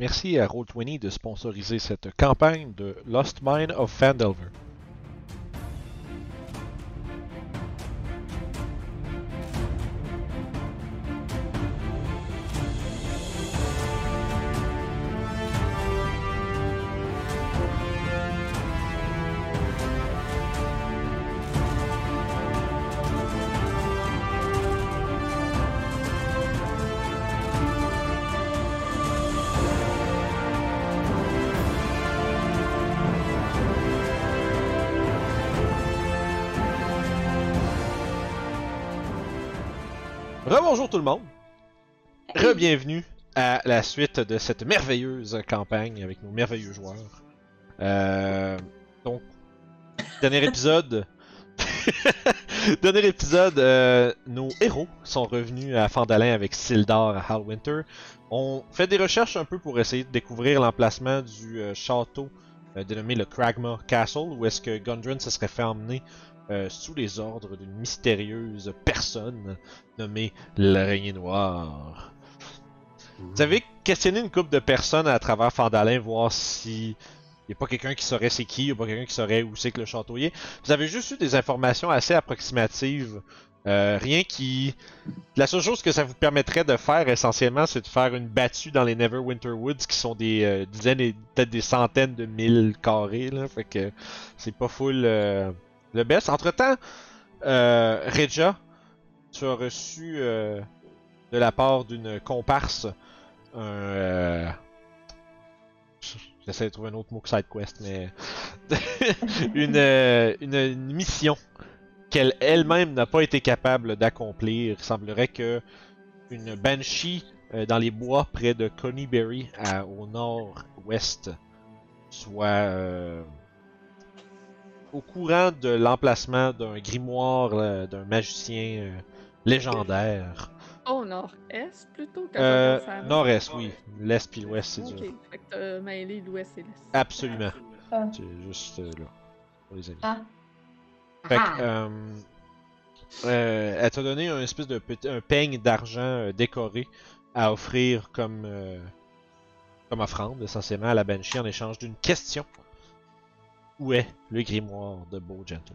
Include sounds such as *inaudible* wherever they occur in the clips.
Merci à Roll20 de sponsoriser cette campagne de Lost Mine of Fandelver. Tout le monde. Re-bienvenue à la suite de cette merveilleuse campagne avec nos merveilleux joueurs. Euh, donc, dernier épisode. *laughs* dernier épisode, euh, nos héros sont revenus à Fandalin avec Sildar à Halwinter. On fait des recherches un peu pour essayer de découvrir l'emplacement du euh, château dénommé le Kragma Castle, où est-ce que Gundren se serait fait emmener euh, sous les ordres d'une mystérieuse personne nommée l'araignée noire. Vous avez questionné une couple de personnes à travers Fandalin, voir si y a pas quelqu'un qui saurait c'est qui, y a pas quelqu'un qui saurait où c'est que le château est. Vous avez juste eu des informations assez approximatives. Euh, rien qui. La seule chose que ça vous permettrait de faire essentiellement, c'est de faire une battue dans les Neverwinter Woods, qui sont des euh, dizaines et peut-être des centaines de milles carrés. Là, fait que c'est pas full euh, le best. Entre temps, euh, Regia, tu as reçu euh, de la part d'une comparse un. euh, J'essaie de trouver un autre mot que side quest, mais. *laughs* une, euh, une, une mission qu'elle elle-même n'a pas été capable d'accomplir. Il semblerait que une banshee dans les bois près de Conyberry à- au nord-ouest soit au courant de l'emplacement d'un grimoire euh, d'un magicien euh, légendaire. Au nord-est plutôt que Euh, nord-est, oui. L'est puis l'ouest, c'est Ok, dur. fait que t'as mêlé l'ouest et l'est. Absolument. Ah. C'est juste euh, là, pour les amis. Ah. Fait que, Ah. euh, euh, elle t'a donné un espèce de petit, un peigne d'argent euh, décoré à offrir comme, euh, comme offrande essentiellement à la Banshee en échange d'une question. Où est le grimoire de Beau Gentle?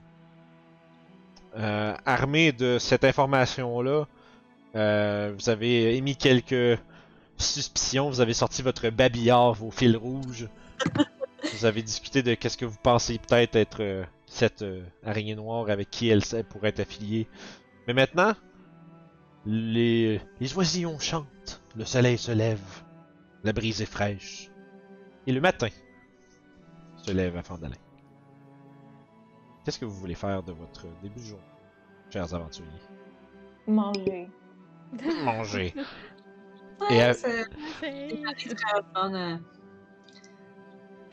Euh, armé de cette information-là, euh, vous avez émis quelques suspicions, vous avez sorti votre babillard, vos fils rouges. *laughs* vous avez discuté de qu'est-ce que vous pensez peut-être être euh, cette euh, araignée noire avec qui elle, elle pourrait être affiliée. Mais maintenant, les, les oisillons chantent, le soleil se lève, la brise est fraîche, et le matin se lève à Fandalin. Qu'est-ce que vous voulez faire de votre début de journée, chers aventuriers? Manger. Manger. Ouais, *laughs* Et, euh, fun, euh.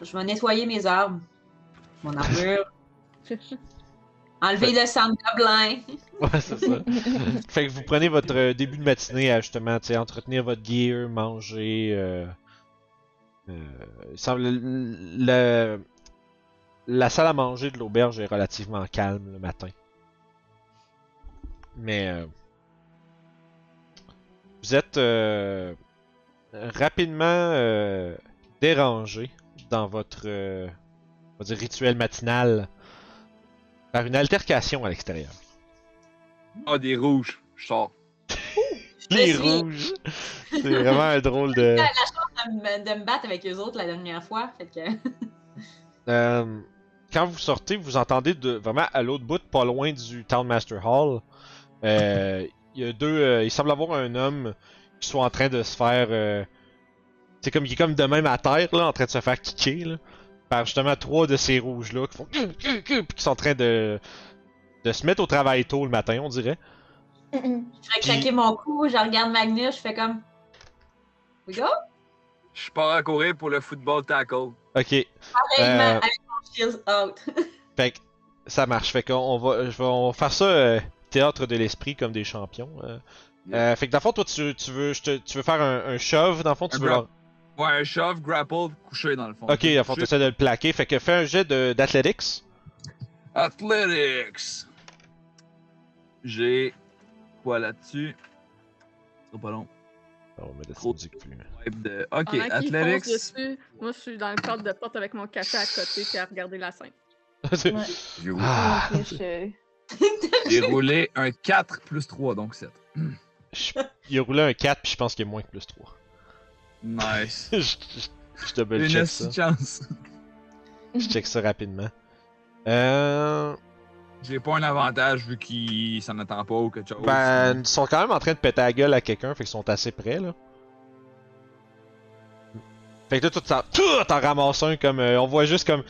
Je vais nettoyer mes arbres. Mon armure. *laughs* Enlever le sang de gobelin. Ouais, c'est ça. *laughs* fait que vous prenez votre euh, début de matinée à justement entretenir votre gear, manger. Euh, euh, il semble le- la salle à manger de l'auberge est relativement calme le matin. Mais euh, vous êtes euh, rapidement euh, dérangé dans votre euh, on va dire, rituel matinal par une altercation à l'extérieur. Ah, des rouges. Je sors. Les rouges. *laughs* C'est vraiment un drôle de. La chance de me, de me battre avec eux autres la dernière fois. Fait que. Euh, quand vous sortez, vous entendez de, vraiment à l'autre bout, pas loin du Town Master Hall. euh, Il y a deux. euh, il semble avoir un homme qui soit en train de se faire. euh, c'est comme il est comme de même à terre là, en train de se faire kicker là, par justement trois de ces rouges là qui font puis qui sont en train de de se mettre au travail tôt le matin, on dirait. Je fais craquer mon cou, je regarde Magnus, je fais comme. We go? Je pars à courir pour le football tackle. Ok. Euh, avec out. *laughs* Fait que ça marche. Fait qu'on va, je vais, on va faire ça euh, théâtre de l'esprit comme des champions. euh. Euh, fait que dans le fond, toi, tu, tu veux, je te- tu veux faire un, un shove. Dans le fond, tu Un veux. leur- Ouais, un shove, grapple, couché dans le fond. Ok, dans le fond, tu Couché. essaies de le plaquer. Fait que fais un jet de- d'athletics. Athletics. J'ai quoi là-dessus? C'est pas long. On va mettre la Trop. musique plus. De- Ok, Athletics. dessus, moi, je suis dans le cadre de porte avec mon café à côté puis à regarder la scène. Ouais. Ah, je- J'ai roulé un 4 plus 3, donc 7. je- il a roulé un 4 puis je pense qu'il y a moins que plus 3. Nice. *laughs* je, je, je double Une check ça. chance. Je check ça rapidement. Euh. J'ai pas un avantage vu qu'il s'en attend pas ou quelque chose. Ben, ils sont quand même en train de péter la gueule à quelqu'un, fait qu'ils sont assez près là. Fait que là, tout ça, t'en ramasses un comme. euh, on voit juste comme.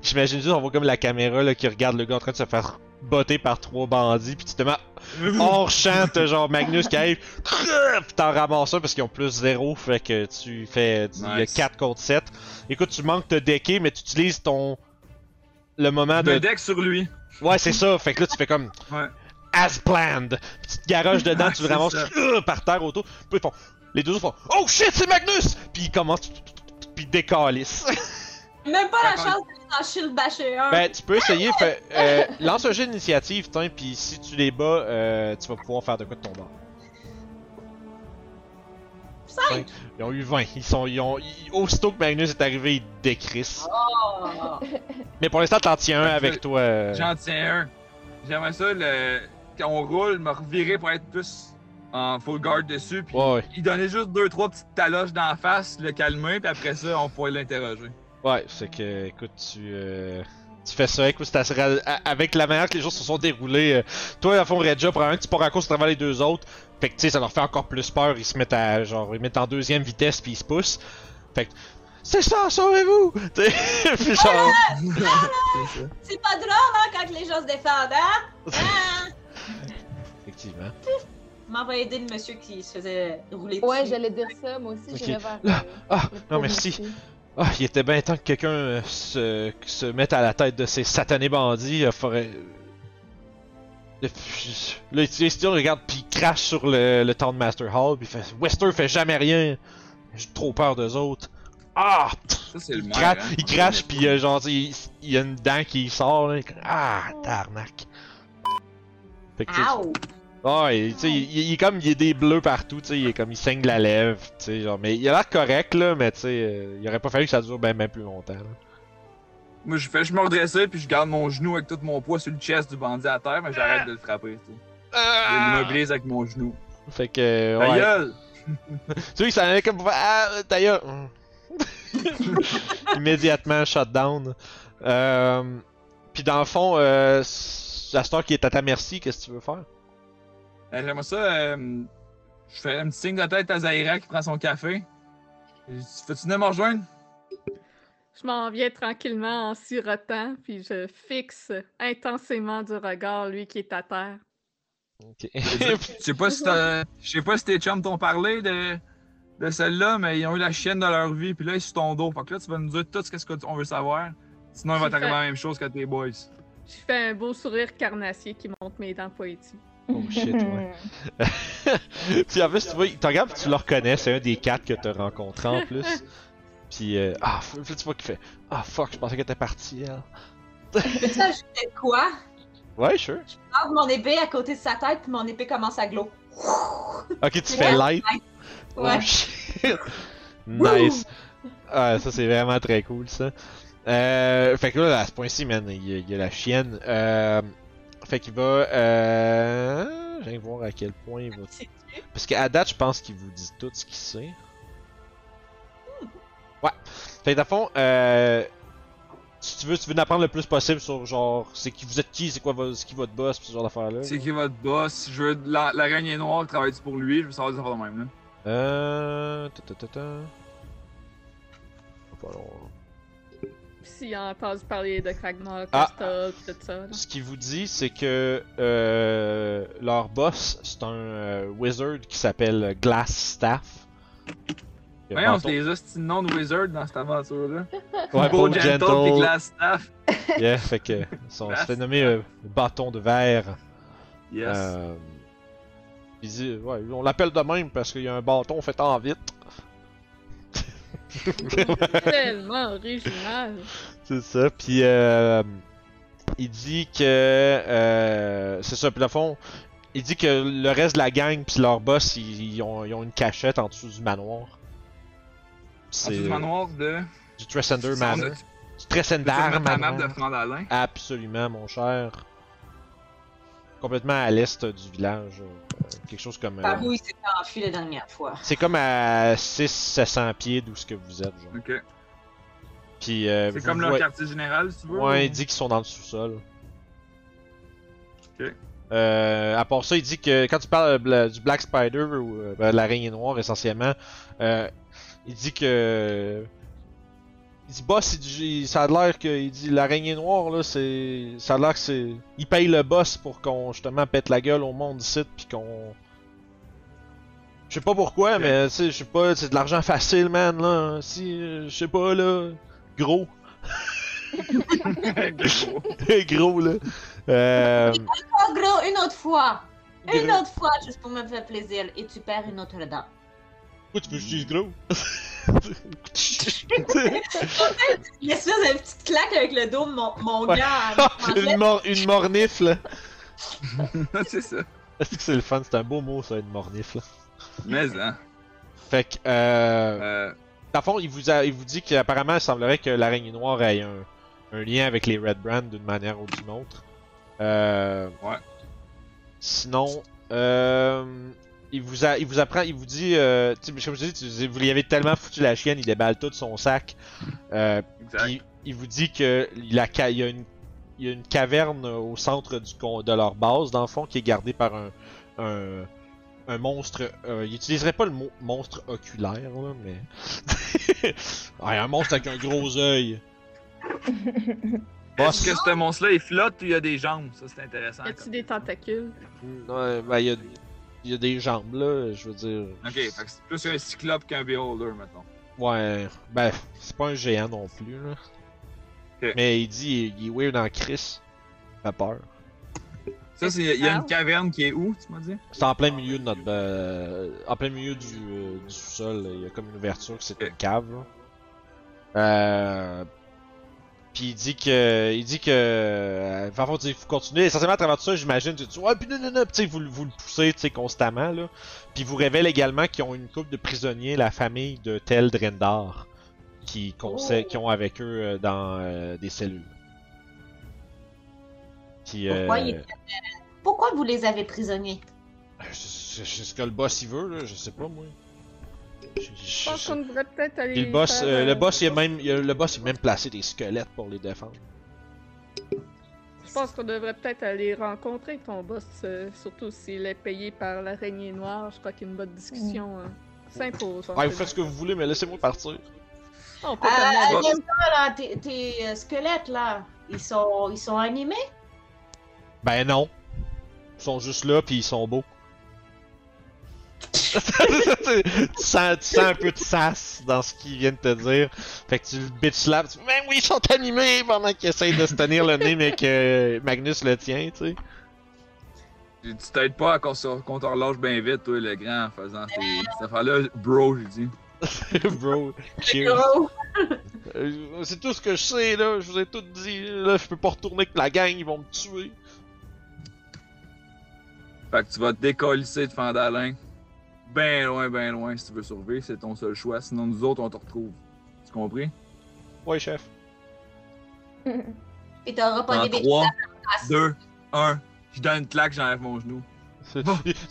J'imagine juste, on voit comme la caméra là qui regarde le gars en train de se faire botter par trois bandits, pis tu te mets *laughs* hors champ, genre Magnus qui arrive, pis t'en ramasses un parce qu'ils ont plus 0, fait que tu fais. Il y a Nice. 4 contre 7. Écoute, tu manques de decker, mais tu utilises ton. Le moment de. me deck sur lui. Ouais, c'est ça, fait que là, tu fais comme Ouais. as planned. Puis tu te garages dedans, tu le ramasses par terre autour. Puis ils font, les deux autres font Oh shit, c'est Magnus! Puis ils commencent, puis ils décalissent. Même pas la chance de en shield basher un. ben, tu peux essayer, fait, euh, lance un jeu d'initiative, tiens, puis si tu les bats, euh, tu vas pouvoir faire de quoi de ton bord. Ils ont eu 20. Ils sont, ils ont, ils- aussitôt que Magnus est arrivé, ils décrissent. Oh. *laughs* Mais pour l'instant, t'en tiens un avec toi. euh, J'en tiens un. J'aimerais ça, le... quand on roule, me revirer pour être plus en full guard dessus. Puis Ouais, ouais. il donnait juste deux, trois petites taloches d'en face, le calmer, puis après ça, on pourrait l'interroger. Ouais, c'est que, écoute, tu, euh, tu fais ça, écoute, c'est assez ra- a- avec la manière que les choses se sont déroulées. euh, toi, à fond, Redja, probablement que tu pars en course à travers les deux autres. Fait que, tu sais, ça leur fait encore plus peur. Ils se mettent à, genre, ils mettent en deuxième vitesse puis ils se poussent. Fait que, c'est ça, sauvez-vous! *laughs* Puis genre, *laughs* C'est pas drôle, hein, quand les gens se défendent, hein? Hein? effectivement. M'en va aider le monsieur qui se faisait rouler dessus. Ouais, j'allais dire ça, moi aussi, j'irais vers. Là. Ah, non, merci. monsieur. Ah, il était bien temps que quelqu'un euh, se, se mette à la tête de ces satanés bandits. Il faudrait. Là, il il regarde, puis il crache sur le, le Town Master Hall, puis fait Wester fait jamais rien. J'ai trop peur d'eux autres. Ah! Ça, c'est le Il, maire. cra- hein. il crache, puis euh, genre, il, il y a une dent qui sort, là. Ah, tarnac. Fait que, tu sais, Ow! Ouais, tu sais, il, il- il est comme, il y a des bleus partout, tu sais, il est comme, il saigne de la lèvre, tu sais, genre, mais il a l'air correct, là, mais tu sais, euh, il aurait pas fallu que ça dure ben, ben plus longtemps, là. Moi, je fais, je me redressais, puis je garde mon genou avec tout mon poids sur le chest du bandit à terre, mais j'arrête de le frapper. tu sais. Je Ah! l'immobilise avec mon genou. Fait que, Ta ouais. gueule! *laughs* Tu sais, il s'en allait comme pour faire, ah, ta gueule. *laughs* Immédiatement, shutdown. Euh, Puis dans le fond, euh, la star qui est à ta merci, qu'est-ce que tu veux faire? Euh, J'aimerais ça. euh, je fais un petit signe de tête à Zaira qui prend son café. Fais-tu venir me rejoindre? Je m'en viens tranquillement en sirotant, puis je fixe intensément du regard lui qui est à terre. Ok. *laughs* Je sais pas si t'as- je sais pas si tes chums t'ont parlé de, de celle-là, mais ils ont eu la chienne de leur vie, puis là, ils sont sur ton dos. Fait que là, tu vas nous dire tout ce qu'on veut savoir. Sinon, il va J'ai t'arriver fait- la même chose que tes boys. Je fais un beau sourire carnassier qui monte mes dents poétiques. Oh shit, ouais. *laughs* puis en plus, tu vois, il te regarde, puis tu le reconnais, c'est un des quatre que t'as rencontré en plus. *laughs* Puis, euh, ah, tu vois qu'il fait, ah fuck, je pensais qu'elle était partie, elle. Peux-tu ajouter quoi? Ouais, sure. Je lance mon épée à côté de sa tête, puis mon épée commence à glow. Ok, tu fais light? Ouais. Oh shit. nice. Ah, ça c'est vraiment très cool ça. Euh, fait que là, à ce point-ci, man, il y, a- il y a la chienne. Euh, fait qu'il va. Euh, voir à quel point il va. Parce qu'à date, je pense qu'il vous dit tout ce qu'il sait. Ouais. Fait que dans le fond, euh, si tu veux, tu veux en apprendre le plus possible sur genre, c'est qui vous êtes qui, c'est quoi c'est qui votre boss, pis ce genre d'affaires-là. C'est qui votre boss? Je veux la- l'araignée noire, travaille-tu pour lui? Je veux savoir des affaires de même, là. Euh. ta, ta, ta, ta. Pas long. S'il a entendu parler de Kragma, Ah. Crystal, pis tout ça. là. Ce qu'il vous dit, c'est que euh, leur boss, c'est un euh, wizard qui s'appelle Glassstaff. Il a Voyons, menton- c'est les hosties de noms de wizard dans cette aventure-là. Ouais, Beau Gentle pis Gentle. Glassstaff. *laughs* Yeah, fait que ils sont- se fait Glass nommer euh, bâton de verre. Yes. Euh, ouais, on l'appelle de même parce qu'il y a un bâton fait en vite. *laughs* Tellement original. C'est ça. Puis euh, il dit que euh, c'est ça. Puis le fond, il dit que le reste de la gang puis leur boss, ils, ils ont, ils ont une cachette en dessous du manoir. En C'est dessous du manoir de. du Tressender Manor. a- Du Tressender mettre la map Manor. de Frandalin? Absolument, mon cher. Complètement à l'est du village. euh, quelque chose comme. euh, Par où il s'est enfui la dernière fois. c'est comme à 600-700 pieds d'où ce que vous êtes, genre. Ok. Puis, euh, C'est vous comme leur voyez- quartier général, si tu veux. Ouais, ou- il dit qu'ils sont dans le sous-sol. Ok. Euh, à part ça, il dit que quand tu parles euh, du Black Spider ou euh, ben, de l'araignée noire essentiellement, euh, il dit que. Il dit boss, il dit, ça a l'air que. Il dit l'araignée noire là, c'est. Ça a l'air que c'est. Il paye le boss pour qu'on justement pète la gueule au monde ici pis qu'on. Je sais pas pourquoi, mais tu sais, je sais pas, c'est de l'argent facile, man, là. Si, je sais pas, là. Gros. *laughs* Gros. *laughs* gros, là. Euh, Oh gros, une autre fois! Une autre fois, juste pour me faire plaisir, et tu perds une autre dent. Pourquoi tu veux que je dise gros? *laughs* Une espèce de petite claque avec le dos, mon, mon Ouais. gars. *laughs* une, mor une mornifle. *laughs* c'est ça. Est-ce que c'est le fun? C'est un beau mot, ça, une mornifle. Mais, hein. Fait que, euh, Euh, dans le fond, il vous, a- il vous dit qu'apparemment, il semblerait que l'araignée noire ait un, un lien avec les Red Brand d'une manière ou d'une autre. Euh, Ouais. Sinon, euh, il vous a, il vous apprend, il vous dit, euh, tu sais, comme je dis, tu- vous lui avez tellement foutu la chienne, il déballe tout son sac. Euh. Puis il vous dit que la il y a une il y a une caverne au centre du con- de leur base dans le fond qui est gardée par un un, un monstre. Euh, il utiliserait pas le mot monstre oculaire là, mais *laughs* ouais, un monstre avec un gros œil. *laughs* Est-ce que ce monstre-là, il flotte ou il a des jambes? Ça, c'est intéressant. Y a-tu des tentacules? Ouais, ben, il y a il y a des jambes là, je veux dire. Ok, c'est plus un cyclope qu'un beholder, maintenant. Ouais, ben c'est pas un géant non plus là. Mais il dit il est weird en Chris. Fait peur. Ça, c'est, il y a une caverne qui est où, tu m'as dit? C'est en plein milieu de notre. euh, en plein milieu du, euh, du sous-sol. Il y a comme une ouverture, c'est une cave. là. Euh. Puis il dit que. Il dit que. Euh, enfin, faut, vous continuez. Essentiellement à travers tout ça, j'imagine. Tu dis, ouais, puis non, non, non. Puis tu sais, vous, le- vous le poussez, tu sais, constamment, là. Puis il vous révèle également qu'ils ont une couple de prisonniers, la famille de Tel Drendar, qui, Oh. qui ont avec eux euh, dans euh, des cellules. Pourquoi euh, il- Pourquoi vous les avez prisonniers? C'est c'est ce que le boss il veut, là, je sais pas moi. Je- pense qu'on devrait peut-être aller. Le boss, faire, euh, le boss, il a même, il a- le boss, il a même placé des squelettes pour les défendre. Je pense qu'on devrait peut-être aller rencontrer ton boss, euh, surtout s'il est payé par l'araignée noire. Je crois qu'une bonne discussion euh, s'impose. Ouais, vous fait. faites ce que vous voulez, mais laissez-moi partir. On peut Ah, temps, là, tes, tes, squelettes, là, ils sont, ils sont animés? Ben non. Ils sont juste là, puis ils sont beaux. *laughs* tu, sens, tu sens un peu de sass dans ce qu'il vient de te dire. Fait que tu le bitch slap, tu fais, Ben oui, ils sont animés pendant qu'il essaye de se tenir le nez, mais que Magnus le tient, tu sais. Tu tu t'aides pas à qu'on te relâche bien vite, toi, le grand, en faisant tes- cette affaire-là. Bro, j'ai dit. *laughs* Bro, cheers. Euh, c'est tout ce que je sais, là. Je vous ai tout dit. Là, je peux pas retourner avec la gang, ils vont me tuer. Fait que tu vas te décollisser de Fandalin. Ben loin, ben loin, si tu veux survivre, c'est ton seul choix. Sinon, nous autres, on te retrouve. Tu compris? Ouais, chef. *laughs* Et t'auras pas des bêtises 3, à la face. 2, 1. Je donne une claque, j'enlève mon genou. *laughs* tu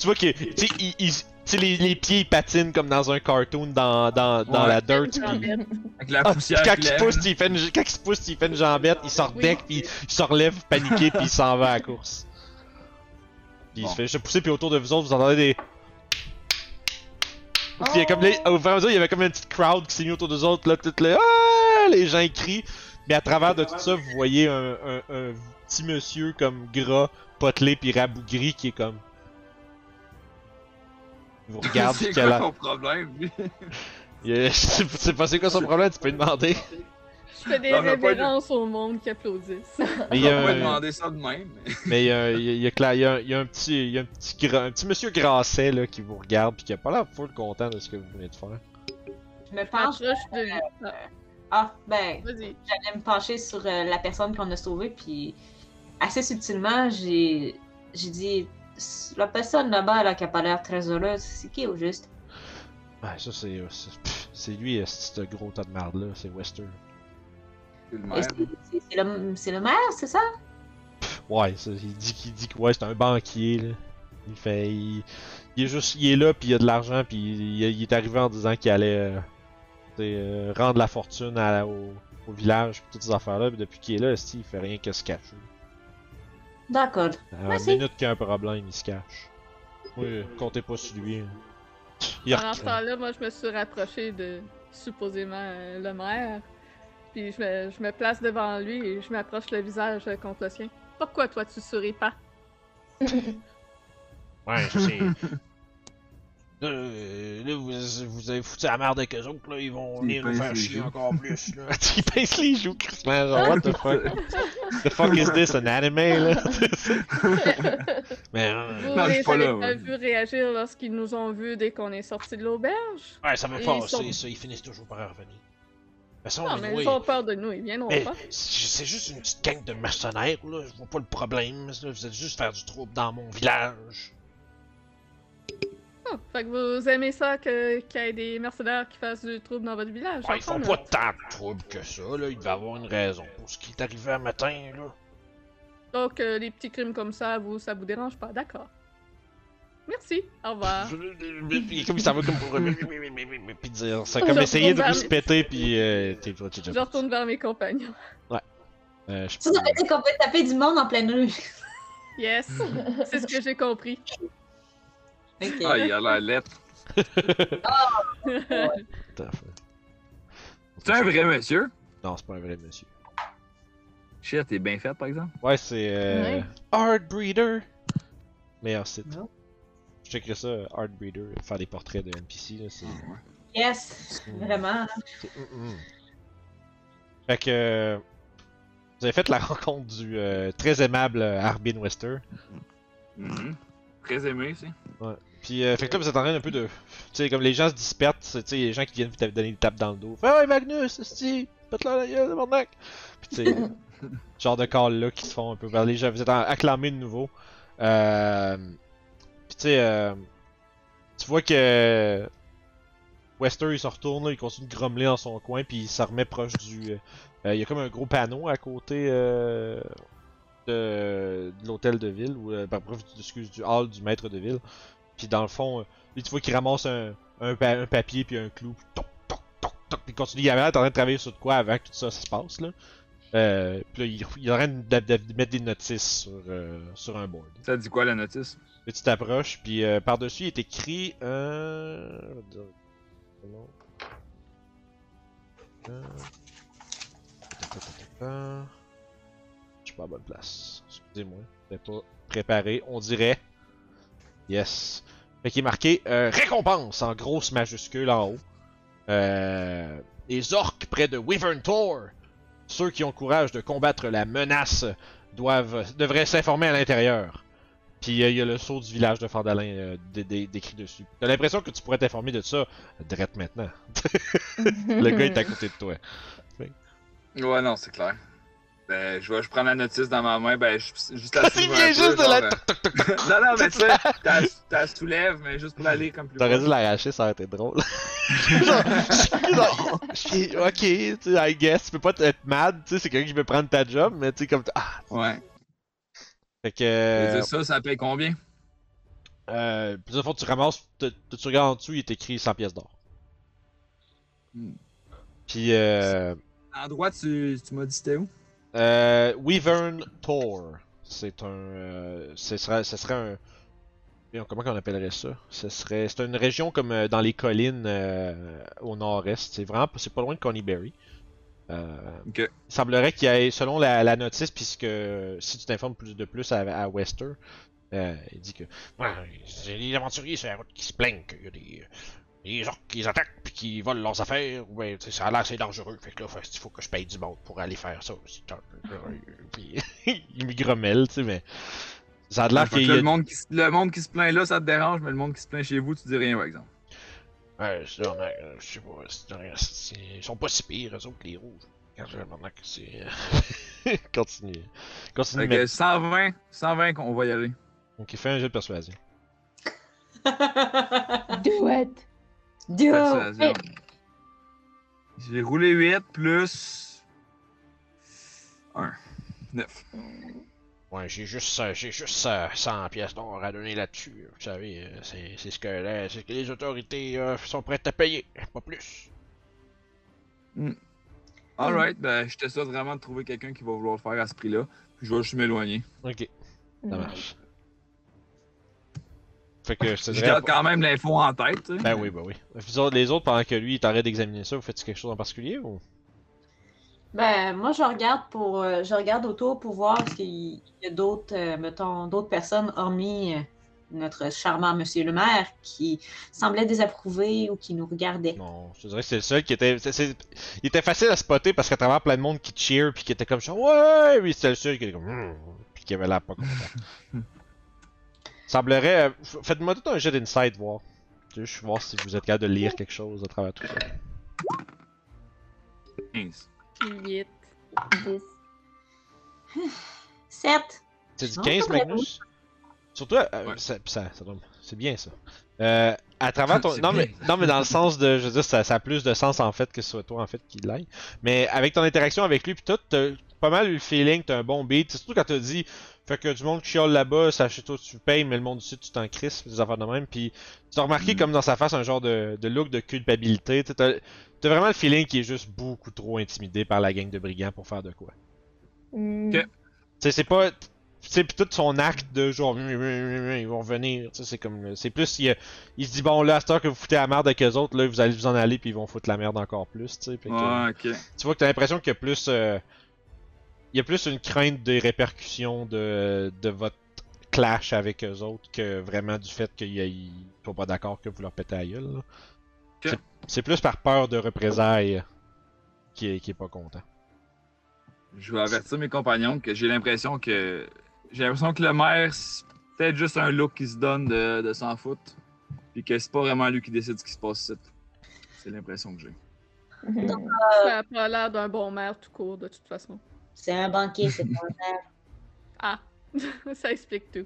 vois que tu sais, il- il- les, les pieds ils patinent comme dans un cartoon dans, dans, dans Ouais. la dirt. Avec la Ah, puis poussière quand qui il pousse, il fait une, quand il se pousse, il fait une jambette, il sort Oui. deck, puis il se relève paniqué, puis il s'en va à la course. Puis il Bon. se fait juste pousser, puis autour de vous autres, vous entendez des. Puis il y a comme les, au fur et à mesure, il y avait comme une petite crowd qui s'est mis autour des autres, là, toutes les, ah, les gens crient. Mais à travers de tout ça, vous voyez un, un, un petit monsieur comme gras, potelé puis rabougri qui est comme. Il vous *laughs* regarde, C'est quoi a- ton problème, lui? *laughs* *laughs* je sais pas c'est quoi son problème, tu peux lui demander. Je fais des révérences au monde qui applaudissent. Mais il y a On va un- demander ça de même. *laughs* mais- il y a, il y a- il y a cla- il y a- il y a un petit, il y a un petit, gra- un petit monsieur grasset là qui vous regarde puis qui a pas l'air full content de ce que vous venez de faire. Je me Je penche. de lui. Ah, ben, Vas-y. j'allais me pencher sur euh, la personne qu'on a sauvée, puis assez subtilement, j'ai j'ai dit la personne là-bas là, qui a pas l'air très heureuse, c'est qui au juste? Ouais, ça c'est. euh, c'est- lui, euh, ce gros tas de merde là, c'est Wester. C'est le maire. C'est le, maire, c'est ça? Ouais, ça, il dit qu'il dit que ouais, c'est un banquier là. Il fait. Il, il est juste. Il est là, puis il a de l'argent, puis il, il est arrivé en disant qu'il allait. euh, euh, rendre la fortune à- au, au village, puis toutes ces affaires-là, puis depuis qu'il est là, il fait rien que se cacher. D'accord. À la minute qu'il y a un problème, il se cache. Oui, comptez pas sur lui. hein. Pendant ce temps-là, moi, je me suis rapproché de supposément euh, le maire. Puis je me, je me place devant lui et je m'approche le visage contre le sien. Pourquoi toi tu souris pas? *laughs* Ouais, je sais. Là, euh, là, vous, vous avez foutu la merde avec eux autres, là, ils vont Ils venir nous faire chier encore plus, là. *laughs* ils pincent les joues, Christmas, genre, what the fuck? The fuck is this, an anime, là? *laughs* Mais, euh, Vous Non, je suis pas avez là, ouais. vu réagir lorsqu'ils nous ont vus dès qu'on est sorti de l'auberge? ouais, ça va Ils passer, sont- ça, ils finissent toujours par revenir. Façon, Non, mais ils ont peur de nous, ils viendront pas. c'est juste une petite gang de mercenaires, là, je vois pas le problème, là, vous êtes juste faire du trouble dans mon village. Ah, fait que vous aimez ça qu'il y ait des mercenaires qui fassent du trouble dans votre village? Ouais, ils font pas tant de trouble que ça, là, il devait avoir une raison pour ce qui est arrivé un matin, là. là. Donc, euh, les petits crimes comme ça, vous, ça vous dérange pas? D'accord. Merci, au revoir. Puis comme il s'en va comme pour. Puis dire. C'est comme essayer de se péter, puis. Euh, t'es- Je retourne vers mes compagnons. Euh, je Ça, ça qu'on peut taper du monde en pleine rue. Yes, c'est ce que j'ai compris. Ok. Ah, il a la lettre. À fait. C'est un vrai monsieur? Non, c'est pas un vrai monsieur. Shit, t'es bien fait, par exemple? Ouais, c'est. Euh... Ouais. Art Breeder. Meilleur site. Non. Checkerai ça, Art Breeder, faire des portraits de NPC, là, c'est. Yes, vraiment. mm, mm. Fait que. euh, Vous avez fait la *laughs* rencontre du euh, très aimable euh, Arbin Wester. Mhm. Très aimé, c'est. Puis, euh, fait que là, vous êtes en train un peu de. Tu sais, comme les gens se dispersent, tu sais, les gens qui viennent vous donner des tapes dans le dos. Fait, ouais, Magnus, esti, pète-la la gueule, tabarnak! Puis, tu sais, ce *laughs* genre de call-là qui se font un peu gens. Vous êtes acclamés de nouveau. Euh. Puis, tu sais, euh, tu vois que. Wester, il se retourne, là, il continue de grommeler dans son coin, puis il se remet proche du. euh, il y a comme un gros panneau à côté euh, de, l'hôtel de ville, ou euh, ben, bref, excuse, du hall du maître de ville. Puis dans le fond, euh, tu vois qu'il ramasse un, un, pa- un papier puis un clou, puis toc, toc, toc, toc, il continue. Il avait en train de travailler sur quoi avant que tout ça se passe, là. Euh, puis là, il, il train de, de- de mettre des notices sur, euh, sur un board. Ça dit quoi la notice? Puis tu t'approches, puis euh, par-dessus, il est écrit. Euh... je. Je suis pas à bonne place. Excusez-moi. J'étais pas préparé. On dirait. Yes. Fait qu'il est marqué récompense en grosse majuscule en haut. Les orques près de Wyvern Tor. Ceux qui ont courage de combattre la menace doivent devraient s'informer à l'intérieur. Puis euh, il y a le saut du village de Fandalin euh, dé- dé- décrit dessus. T'as l'impression que tu pourrais t'informer de ça direct maintenant. *laughs* le gars est à côté de toi. Ouais, non, c'est clair. Ben, je vais je prends la notice dans ma main, ben, je, juste la Il soulève vient un juste peu, de la. genre, euh, *laughs* non, non, mais tu sais, *laughs* t'as- t'as soulève, mais juste pour aller comme plus T'aurais dû l'arracher, ça aurait été drôle. *laughs* Genre, ok, tu sais, I guess, tu peux pas être mad, tu sais, c'est quelqu'un qui veut prendre ta job, mais tu sais, comme. Ah! Ouais. Fait que. Euh, ça, ça paye combien? euh, le fond, tu ramasses, tu, tu regardes en dessous, il est écrit 100 pièces d'or. Hmm. Puis, euh. En droit, tu, tu m'as dit c'était où? Euh, Wyvern Tor. C'est un. Euh, ce serait, ce serait un. Comment on appellerait ça? Ce serait. C'est une région comme euh, dans les collines euh, au nord-est. C'est vraiment. C'est pas loin de Coneyberry. Euh, Ok. Il semblerait qu'il y ait, selon la, la notice, puisque si tu t'informes plus de plus à, à Wester, euh, il dit que ouais, c'est les aventuriers sur la route qui se plaignent qu'il y a des, des orques qui les attaquent puis qui volent leurs affaires. ou ben, tu sais, ça a l'air assez dangereux. Fait que là, il faut que je paye du monde pour aller faire ça aussi. *laughs* Puis *laughs* il me grommelle, tu sais, mais ça a l'air qu'il le, monde qui, se- le monde qui se plaint là, ça te dérange, mais le monde qui se plaint chez vous, tu dis rien, par exemple. Ouais, c'est ça, mais, euh, je sais pas, c'est c'est- ils sont pas si pires, eux autres, les rouges. Quand je maintenant que c'est. *laughs* continue. Continue. Fait que 120, 120 qu'on va y aller. Donc il fait un jeu de persuasion. Do it! Persuasion. J'ai roulé 8 plus. 1. 9. Ouais, j'ai juste, euh, j'ai juste euh, 100 pièces d'or à donner là-dessus. Vous savez, euh, c'est c'est ce que là, c'est ce que les autorités euh, sont prêtes à payer, pas plus. Alright, ben je te souhaite vraiment de trouver quelqu'un qui va vouloir le faire à ce prix-là. Puis je vais juste m'éloigner. Ok, ça marche. Fait que je te Je dirais. garde quand même l'info en tête. Ben oui, ben oui. Les autres, pendant que lui il t'arrête d'examiner ça, vous faites quelque chose en particulier ou? Ben, moi, je regarde pour, euh, je regarde autour pour voir s'il y a d'autres, euh, mettons, d'autres personnes, hormis euh, notre charmant monsieur le maire, qui semblait désapprouver ou qui nous regardait. Non, je te dirais que c'est le seul qui était. c'est- c'est- Il était facile à spotter parce qu'à travers plein de monde qui cheer puis qui était comme genre Ouais! Oui, c'était le seul qui était comme. Hmm Puis qui avait l'air pas content. *laughs* Semblerait. euh, Faites-moi tout un jet d'insight, voir. Je vais voir si vous êtes capable de lire quelque chose à travers tout ça. 15. 8, 10. 7. Tu dit Non, 15, pas très Magnus? Surtout, euh, Ouais. ça, ça, ça c'est bien ça. Euh, à travers ton. *laughs* C'est Non mais, non, mais dans le sens de. Je veux dire, ça, ça a plus de sens en fait que ce soit toi en fait qui l'aille. Mais avec ton interaction avec lui, pis tout, t'as pas mal eu le feeling, t'as un bon beat. Surtout quand t'as dit. Fait que du monde qui chiale là-bas, ça chez toi tu payes, mais le monde ici tu t'en crisses, des affaires de même. Puis tu as remarqué Mm. comme dans sa face un genre de, de look de culpabilité. T'as t'as vraiment le feeling qu'il est juste beaucoup trop intimidé par la gang de brigands pour faire de quoi. Mm. Sais, c'est pas. Tu sais, pis tout son acte de genre, ils vont revenir, tu sais, c'est comme. C'est plus, il, il se dit, bon, là, à cette heure que vous foutez la merde avec eux autres, là, vous allez vous en aller, puis ils vont foutre la merde encore plus, tu sais. Que, Ouais, ok. Tu vois que t'as l'impression qu'il y a plus. euh, il y a plus une crainte des répercussions de, de votre clash avec eux autres que vraiment du fait qu'ils ils soient pas d'accord que vous leur pétez la gueule. C'est- C'est plus par peur de représailles qui est, qui est pas content. Je vais avertir mes compagnons que j'ai l'impression que. J'ai l'impression que le maire, c'est peut-être juste un look qui se donne de, de s'en foutre. Puis que c'est pas vraiment lui qui décide ce qui se passe ici. C'est l'impression que j'ai. Ça a pas l'air d'un bon maire tout court, de toute façon. C'est un banquier, c'est pas un maire. *laughs* Ah, *laughs* ça explique tout.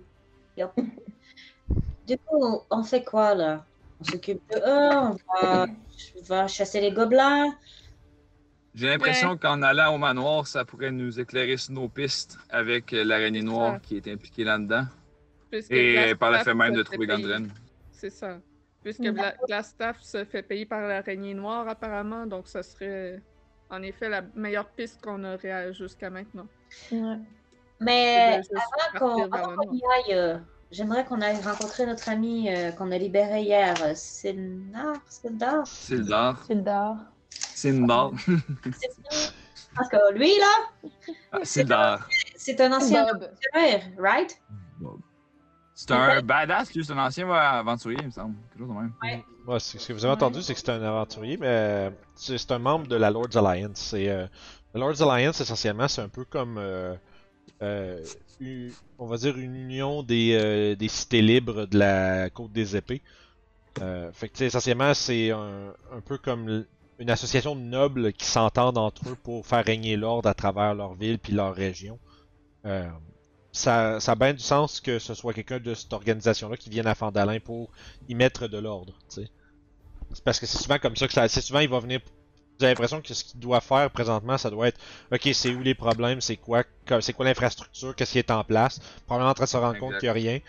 Du coup, on fait quoi là? On s'occupe de eux, on va, on va chasser les gobelins. J'ai l'impression qu'en allant au manoir, ça pourrait nous éclairer sur nos pistes avec euh, l'araignée noire qui est impliquée là-dedans. Et par le fait même de trouver. Gandren. C'est ça. Puisque Bla- Glastaff se fait payer par l'araignée noire, apparemment, donc ça serait en effet la meilleure piste qu'on aurait jusqu'à maintenant. Mais avant qu'on y aille, euh, j'aimerais qu'on aille rencontrer notre ami euh, qu'on a libéré hier, Sildar. Sildar. Sildar. Sildar. Ça? Parce que lui là, Ah, Sildar. c'est un ancien Bob. aventurier, right? C'est un badass, lui, c'est un ancien aventurier, il me semble. Quelque chose de même. Ouais, ce que vous avez entendu, c'est que c'est un aventurier, mais euh, c'est un membre de la Lord's Alliance. C'est, euh, la Lord's Alliance, essentiellement, c'est un peu comme, euh, euh, une- on va dire, une union des, euh, des cités libres de la Côte des Épées. Euh, fait que, essentiellement, c'est un, un peu comme une association de nobles qui s'entendent entre eux pour faire régner l'ordre à travers leur ville puis leur région. Ça, ça a bien du sens que ce soit quelqu'un de cette organisation-là qui vienne à Fandalin pour y mettre de l'ordre, tu sais. C'est parce que c'est souvent comme ça que ça. C'est souvent il va venir. Vous avez l'impression que ce qu'il doit faire présentement, ça doit être OK, c'est où les problèmes, c'est quoi, c'est quoi l'infrastructure, qu'est-ce qui est en place. Probablement en train de se rendre compte qu'il n'y a rien.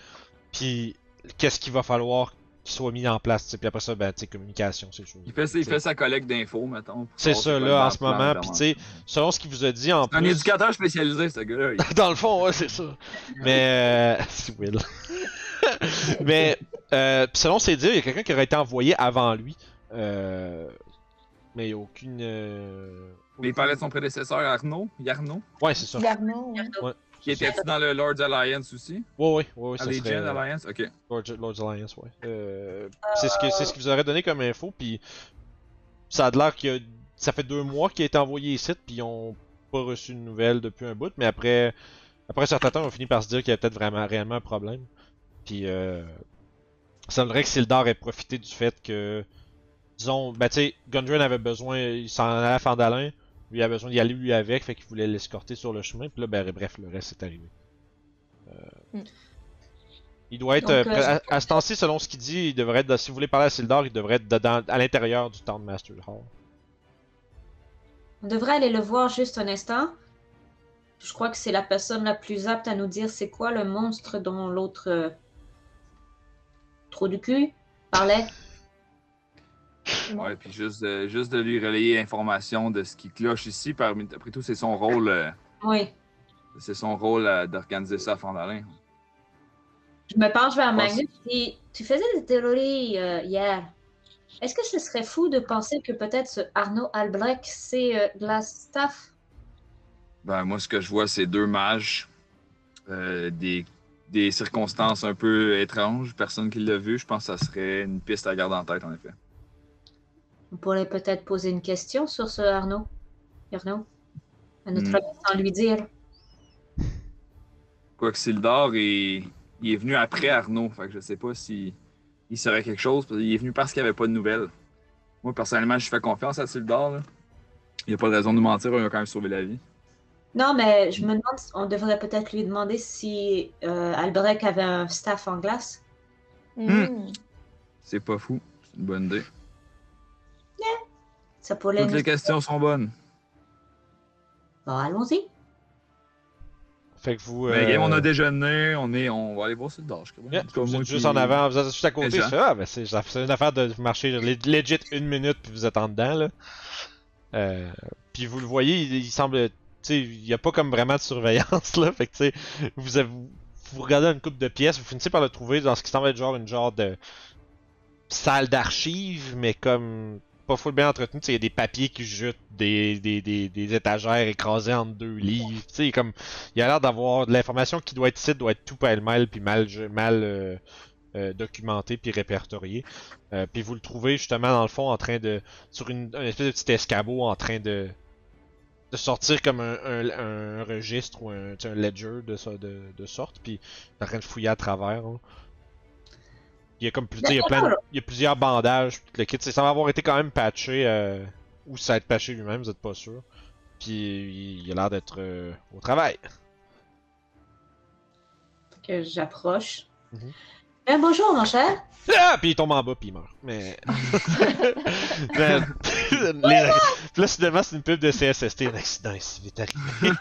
Puis qu'est-ce qu'il va falloir qu'il soit mis en place. Puis après ça, ben, tu sais, communication, ces choses. Il fait, il fait sa collecte d'infos, mettons. C'est ça, là, en ce moment. Puis, tu sais, selon ce qu'il vous a dit en C'est un plus. éducateur spécialisé, ce gars-là. Il- *laughs* Dans le fond, ouais, c'est ça. Mais. Euh... *laughs* c'est Will. *laughs* Mais, euh, pis selon ses dires, il y a quelqu'un qui aurait été envoyé avant lui. Euh... Mais il y a aucune. euh, Mais il parlait de son prédécesseur Arnaud. Yarno. Ouais, c'est ça. Garnon, ouais. Qui était dans le Lord's Alliance aussi? Ouais, ouais ça Allegiant serait. Alliance? Ok. Lord's, Lord's Alliance, ouais. Euh, c'est ce que c'est ce qu'il vous aurait donné comme info, puis ça a l'air que ça fait deux mois qu'il a été envoyé ici, puis ils ont pas reçu de nouvelles depuis un bout, mais après après un certain temps, on finit par se dire qu'il y a peut-être vraiment réellement un problème. Puis euh, ça semblerait que Sildar ait profité du fait que disons, ben tu sais, Gundren avait besoin, il s'en allait à Fandalin, lui a besoin d'y aller lui avec, fait qu'il voulait l'escorter sur le chemin, puis là ben bref, le reste est arrivé. Il doit être. Donc, euh, euh, à, à ce temps-ci, selon ce qu'il dit, il devrait être. Si vous voulez parler à Sildar, il devrait être dedans, à l'intérieur du Town Master Hall. On devrait aller le voir juste un instant. Je crois que c'est la personne la plus apte à nous dire c'est quoi le monstre dont l'autre euh, trou du cul parlait. Ouais, puis juste de, juste de lui relayer l'information de ce qui cloche ici. Parmi, après tout, c'est son rôle, euh, Oui. c'est son rôle euh, d'organiser ça à Fondalin. Je me penche vers Magnus et tu faisais des théories euh, hier. Est-ce que ce serait fou de penser que peut-être ce Arnaud Albrecht, c'est Glastaff? Ben, moi, ce que je vois, c'est deux mages, des, des circonstances un peu étranges. Personne qui l'a vu. Je pense que ça serait une piste à garder en tête, en effet. On pourrait peut-être poser une question sur ce Arnaud. Arnaud? À notre Hmm. ami, sans lui dire. Quoique Sildar est, il est venu après Arnaud. Fait que je sais pas si il saurait quelque chose. qu'il est venu parce qu'il n'y avait pas de nouvelles. Moi, personnellement, je fais confiance à Sildar. là. Il n'y a pas de raison de nous mentir. Il a quand même sauvé la vie. Non, mais je me demande, si on devrait peut-être lui demander si euh, Albrecht avait un staff en glace. Hmm. C'est pas fou. C'est une bonne idée. Ça pourrait Toutes nous... les questions sont bonnes. Bon, allons-y. Fait que vous. Mais euh, game, on a déjeuné. On, est, on va aller voir yeah, tout cas, vous êtes juste puis- en avant, vous êtes juste à côté. Fais, ah, ben c'est c'est une affaire de marcher le- legit une minute puis vous êtes en dedans là. Euh, puis vous le voyez, il, il semble. Tu sais, il n'y a pas comme vraiment de surveillance là. Fait que tu sais, vous, avez- vous regardez une coupe de pièces, vous finissez par le trouver dans ce qui semble être genre une genre de salle d'archives, mais comme pas full bien entretenu. Il y a des papiers qui jutent, des, des, des, des étagères écrasées entre deux livres. Tu sais, comme il y a l'air d'avoir de l'information qui doit être ici, doit être tout pêle-mêle puis mal, mal euh, euh, documenté puis répertorié. Euh, puis vous le trouvez justement dans le fond en train de sur une, espèce de petit escabeau en train de de sortir comme un, un, un registre ou un, ledger de, de, de sorte puis en train de fouiller à travers. là. Il y a comme plus, il y a plein de- il y a plusieurs bandages, le kit. Ça va avoir été quand même patché euh, ou ça va être patché lui-même, vous êtes pas sûr. Puis il a l'air d'être euh, au travail. Que j'approche. Ben, bonjour, mon cher. Ah! Puis il tombe en bas, puis il meurt. Mais. Mais- *laughs* *laughs* les- Puis là, soudainement, c'est une pub de CSST. Un accident ici, vite arrivé.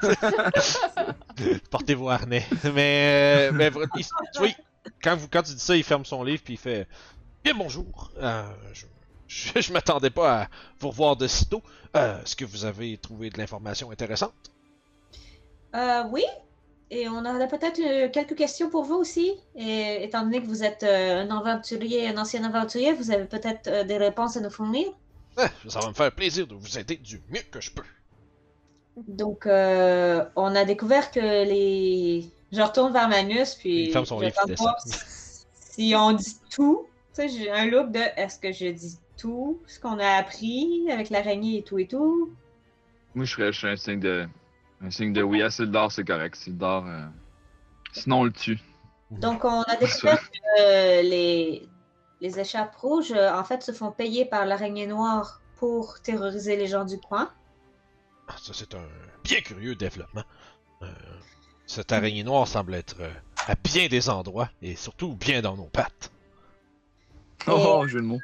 *laughs* Portez vos harnais. Mais. euh, mais tu vois, quand, vous, quand tu dis ça, il ferme son livre, puis il fait Bien bonjour. Euh, je je, je m'attendais pas à vous revoir de sitôt. Euh, Est-ce que vous avez trouvé de l'information intéressante Euh, oui. Et on aurait peut-être euh, quelques questions pour vous aussi. Et étant donné que vous êtes un aventurier, un ancien aventurier, vous avez peut-être des réponses à nous fournir? Ah, Ça va me faire plaisir de vous aider du mieux que je peux. Donc, on a découvert que les. Je retourne vers Magnus, puis. Il ferme son livre, j'attends il de voir si on dit tout. Tu sais, j'ai un look de est-ce que je dis tout ce qu'on a appris avec l'araignée et tout et tout? Moi, je ferais un signe de. Un signe de oui à Sildar, c'est correct. Sildar. euh, Sinon, on le tue. Donc, on a découvert que euh, les, les échappes rouges, euh, en fait, se font payer par l'araignée noire pour terroriser les gens du coin. Ah, Ça, c'est un bien curieux développement. Euh, cette araignée noire semble être euh, à bien des endroits et surtout bien dans nos pattes. Oh, oh, jeu de mots.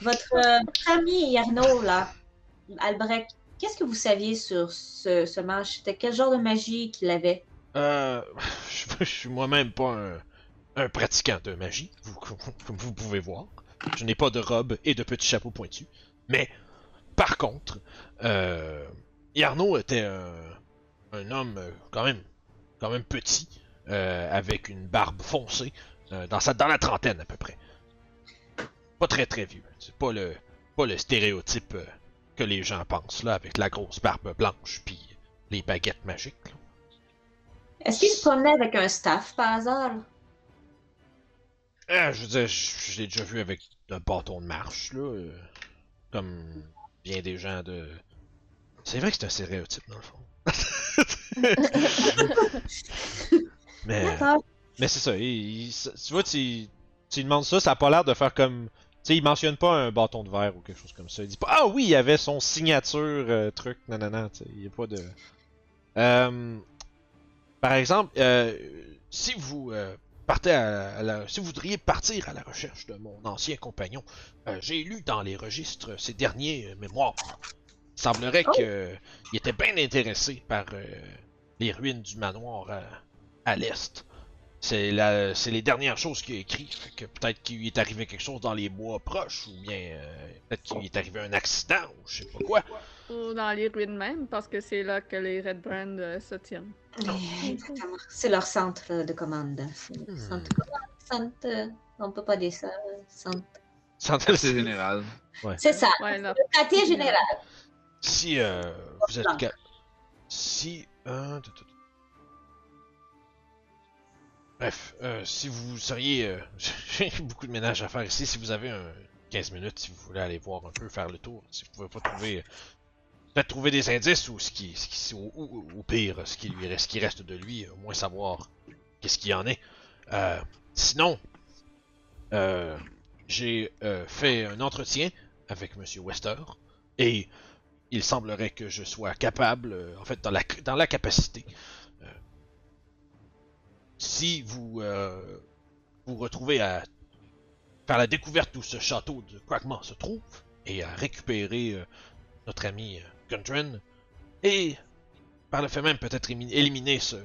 Votre, euh, votre ami Arnaud, là, Albrecht, qu'est-ce que vous saviez sur ce, ce mage? C'était quel genre de magie qu'il avait? Euh, *laughs* je, je suis moi-même pas un, un pratiquant de magie, vous- comme vous pouvez voir. Je n'ai pas de robe et de petits chapeaux pointus. Mais, par contre, euh, Yarno était un, un homme euh, quand même, quand même petit, euh, avec une barbe foncée, euh, dans, sa, dans la trentaine à peu près. Pas très très vieux. C'est pas le, pas le stéréotype que les gens pensent là, avec la grosse barbe blanche puis les baguettes magiques. Est-ce qu'il se promenait avec un staff par hasard? Je veux dire, je, je l'ai déjà vu avec un bâton de marche, là. euh, comme bien des gens de. C'est vrai que c'est un stéréotype, dans le fond. *laughs* mais c'est ça. il- il- tu vois, tu, demandes ça, ça a pas l'air de faire comme. Tu sais, il mentionne pas un bâton de verre ou quelque chose comme ça. Il dit pas Ah oui, il y avait son signature euh, truc, nanana, tu sais. Il y a pas de. Euh, par exemple, euh, si vous. partez à, à la- si vous voudriez partir à la recherche de mon ancien compagnon, j'ai lu dans les registres ses derniers mémoires. Il semblerait Oh. qu'il était bien intéressé par euh, les ruines du manoir à, à l'est. C'est la, c'est les dernières choses qu'il a écrites. Fait que peut-être qu'il lui est arrivé quelque chose dans les bois proches, ou bien euh, peut-être qu'il lui est arrivé un accident, ou je sais pas quoi. Ou dans les ruines même, parce que c'est là que les Red Brand euh, se tiennent. Exactement. C'est leur centre de commande. Hmm. Centre de commande. Centre, on peut pas dire ça. Centre. Sans- C'est général. C'est ça. Ouais. Le quartier général. Si euh, vous êtes si euh, bref, euh, si vous seriez euh, *laughs* j'ai beaucoup de ménage à faire ici, si vous avez un 15 minutes, si vous voulez aller voir un peu, faire le tour, si vous pouvez pas trouver peut-être trouver des indices ou ce qui, ce qui ou, ou- ou pire, ce qui lui reste, ce qui reste de lui, au moins savoir qu'est-ce qu'il y en est. Euh, sinon, euh, j'ai fait un entretien avec Monsieur Wester et il semblerait que je sois capable, euh, en fait, dans la, capacité, euh, si vous euh, vous retrouvez à faire la découverte d'où ce château de Quackmore se trouve et à récupérer notre ami Gundren et par le fait même peut-être éliminer ce,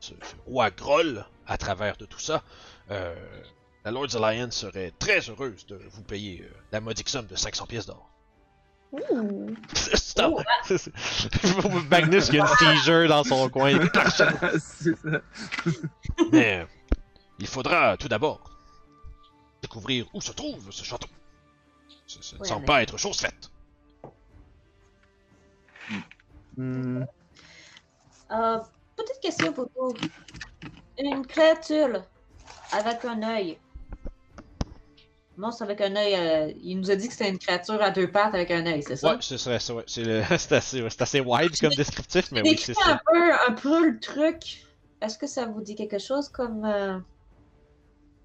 ce- roi Groll à travers de tout ça, la Lord's Alliance serait très heureuse de vous payer la modique somme de 500 pièces d'or. Ouh. *laughs* Stop! *laughs* Magnus qui a une seizure dans son coin. *laughs* C'est ça. Mais il faudra tout d'abord découvrir où se trouve ce château. Ce, ce ne Ouais, semble mais- pas être chose faite. Hmm. Euh, petite question pour vous. Une créature avec un œil. Monstre avec un œil. euh, il nous a dit que c'était une créature à deux pattes avec un œil, c'est ça? Ouais, ce serait ça, ouais. C'est le- *laughs* c'est assez, c'est assez wide comme descriptif, mais oui, c'est un ça. peu, un peu le truc. Est-ce que ça vous dit quelque chose comme, euh,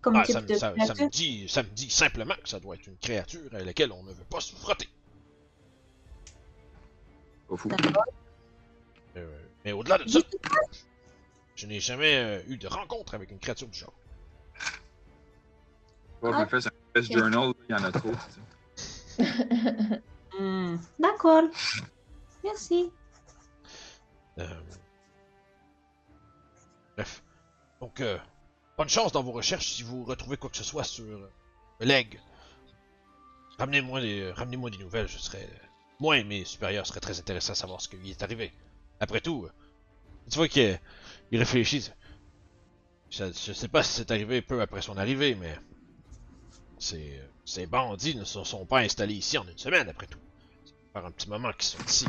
comme Ah, type ça, de ça- ça me dit, ça me dit simplement que ça doit être une créature à laquelle on ne veut pas se frotter. Pas fou. Euh, mais au-delà de ça, je n'ai jamais euh, eu de rencontre avec une créature du genre. Ah. c'est un best journal, il y en a trop. tu sais. *laughs* Hmm, D'accord. Merci. Euh, Bref. Donc, euh, bonne chance dans vos recherches si vous retrouvez quoi que ce soit sur euh, le leg. Ramenez-moi des, ramenez-moi des nouvelles, je serais. Moi et mes supérieurs seraient très intéressés à savoir ce qui lui est arrivé. Après tout, tu vois qu'il il réfléchit. Je, je sais pas si c'est arrivé peu après son arrivée, mais. Ces, ces bandits ne se sont pas installés ici en une semaine, après tout. Fait faire un petit moment qu'ils sont ici.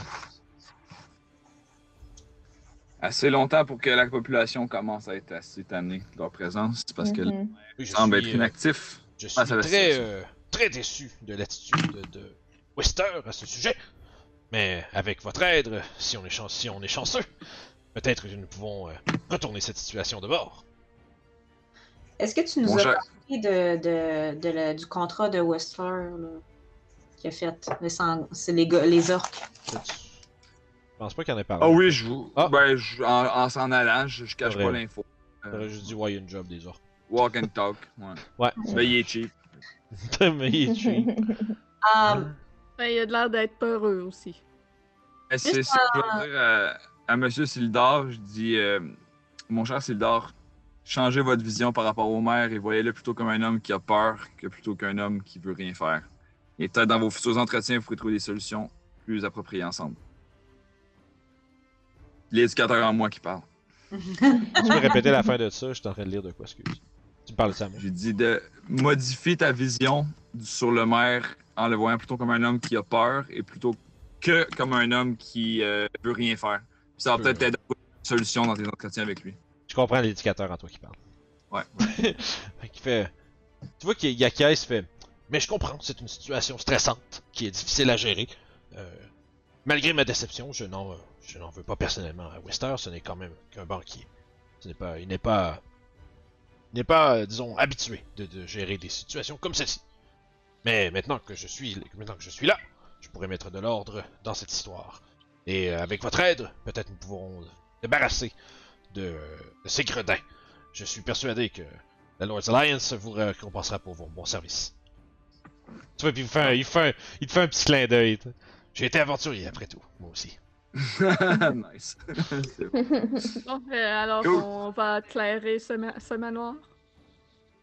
Assez longtemps pour que la population commence à être assez tannée de leur présence, parce que Mhm. Oui, je semble être euh, inactif. Je suis Ah, très, c'est- euh, très déçu de l'attitude de, Wester à ce sujet. Mais avec votre aide, si on est, chan- si on est chanceux, peut-être que nous pouvons euh, retourner cette situation de bord. Est-ce que tu nous Mon as de, de, de la- du contrat de Westler là, qu'il a fait? C'est les, les orques. Je pense pas qu'il en ait parlé. Ah oui, je vous. Ah. Ben, je- en en s'en allant, je, je cache pas l'info. Euh, J'aurais juste dit, ouais, il y a une job des orques. walk and talk. Ouais. *laughs* Ouais. Ben, il est cheap. Mais il est cheap. *laughs* Ah, *laughs* Ben, il a de l'air d'être peureux aussi. C'est ça que je dois dire à, à Monsieur Sildar. Je dis, euh, mon cher Sildar, changez votre vision par rapport au maire et voyez-le plutôt comme un homme qui a peur que plutôt qu'un homme qui veut rien faire. Et peut-être dans vos futurs entretiens, vous pourrez trouver des solutions plus appropriées ensemble. L'éducateur en moi qui parle. *laughs* tu peux répéter la fin de ça, je suis en train de lire de quoi, excuse. Tu parles de ça, moi. J'ai dit de modifier ta vision sur le maire en le voyant plutôt comme un homme qui a peur et plutôt que comme un homme qui euh, veut rien faire. Puis ça va Peu, peut-être trouver une solution dans tes entretiens avec lui. Je comprends l'éducateur en toi qui parle. Ouais. *laughs* qu'il fait. Tu vois qu'il y a qui se fait. Mais je comprends, c'est une situation stressante qui est difficile à gérer. Euh, malgré ma déception, je n'en, je n'en veux pas personnellement à Wester. Ce n'est quand même qu'un banquier. Ce n'est pas, il n'est pas, il n'est pas, euh, disons, habitué de, de gérer des situations comme celle-ci. Mais maintenant que je suis, maintenant que je suis là, je pourrais mettre de l'ordre dans cette histoire. Et euh, avec votre aide, peut-être nous pourrons débarrasser de, de ces gredins. Je suis persuadé que la Lord's Alliance vous récompensera pour vos bons services. Tu vois, puis il, fait un- il, fait un- il te fait un petit clin d'œil. J'ai été aventurier après tout, moi aussi. *laughs* nice. *laughs* Bon. Euh, alors Cool. on va éclairer ce, ma- ce manoir.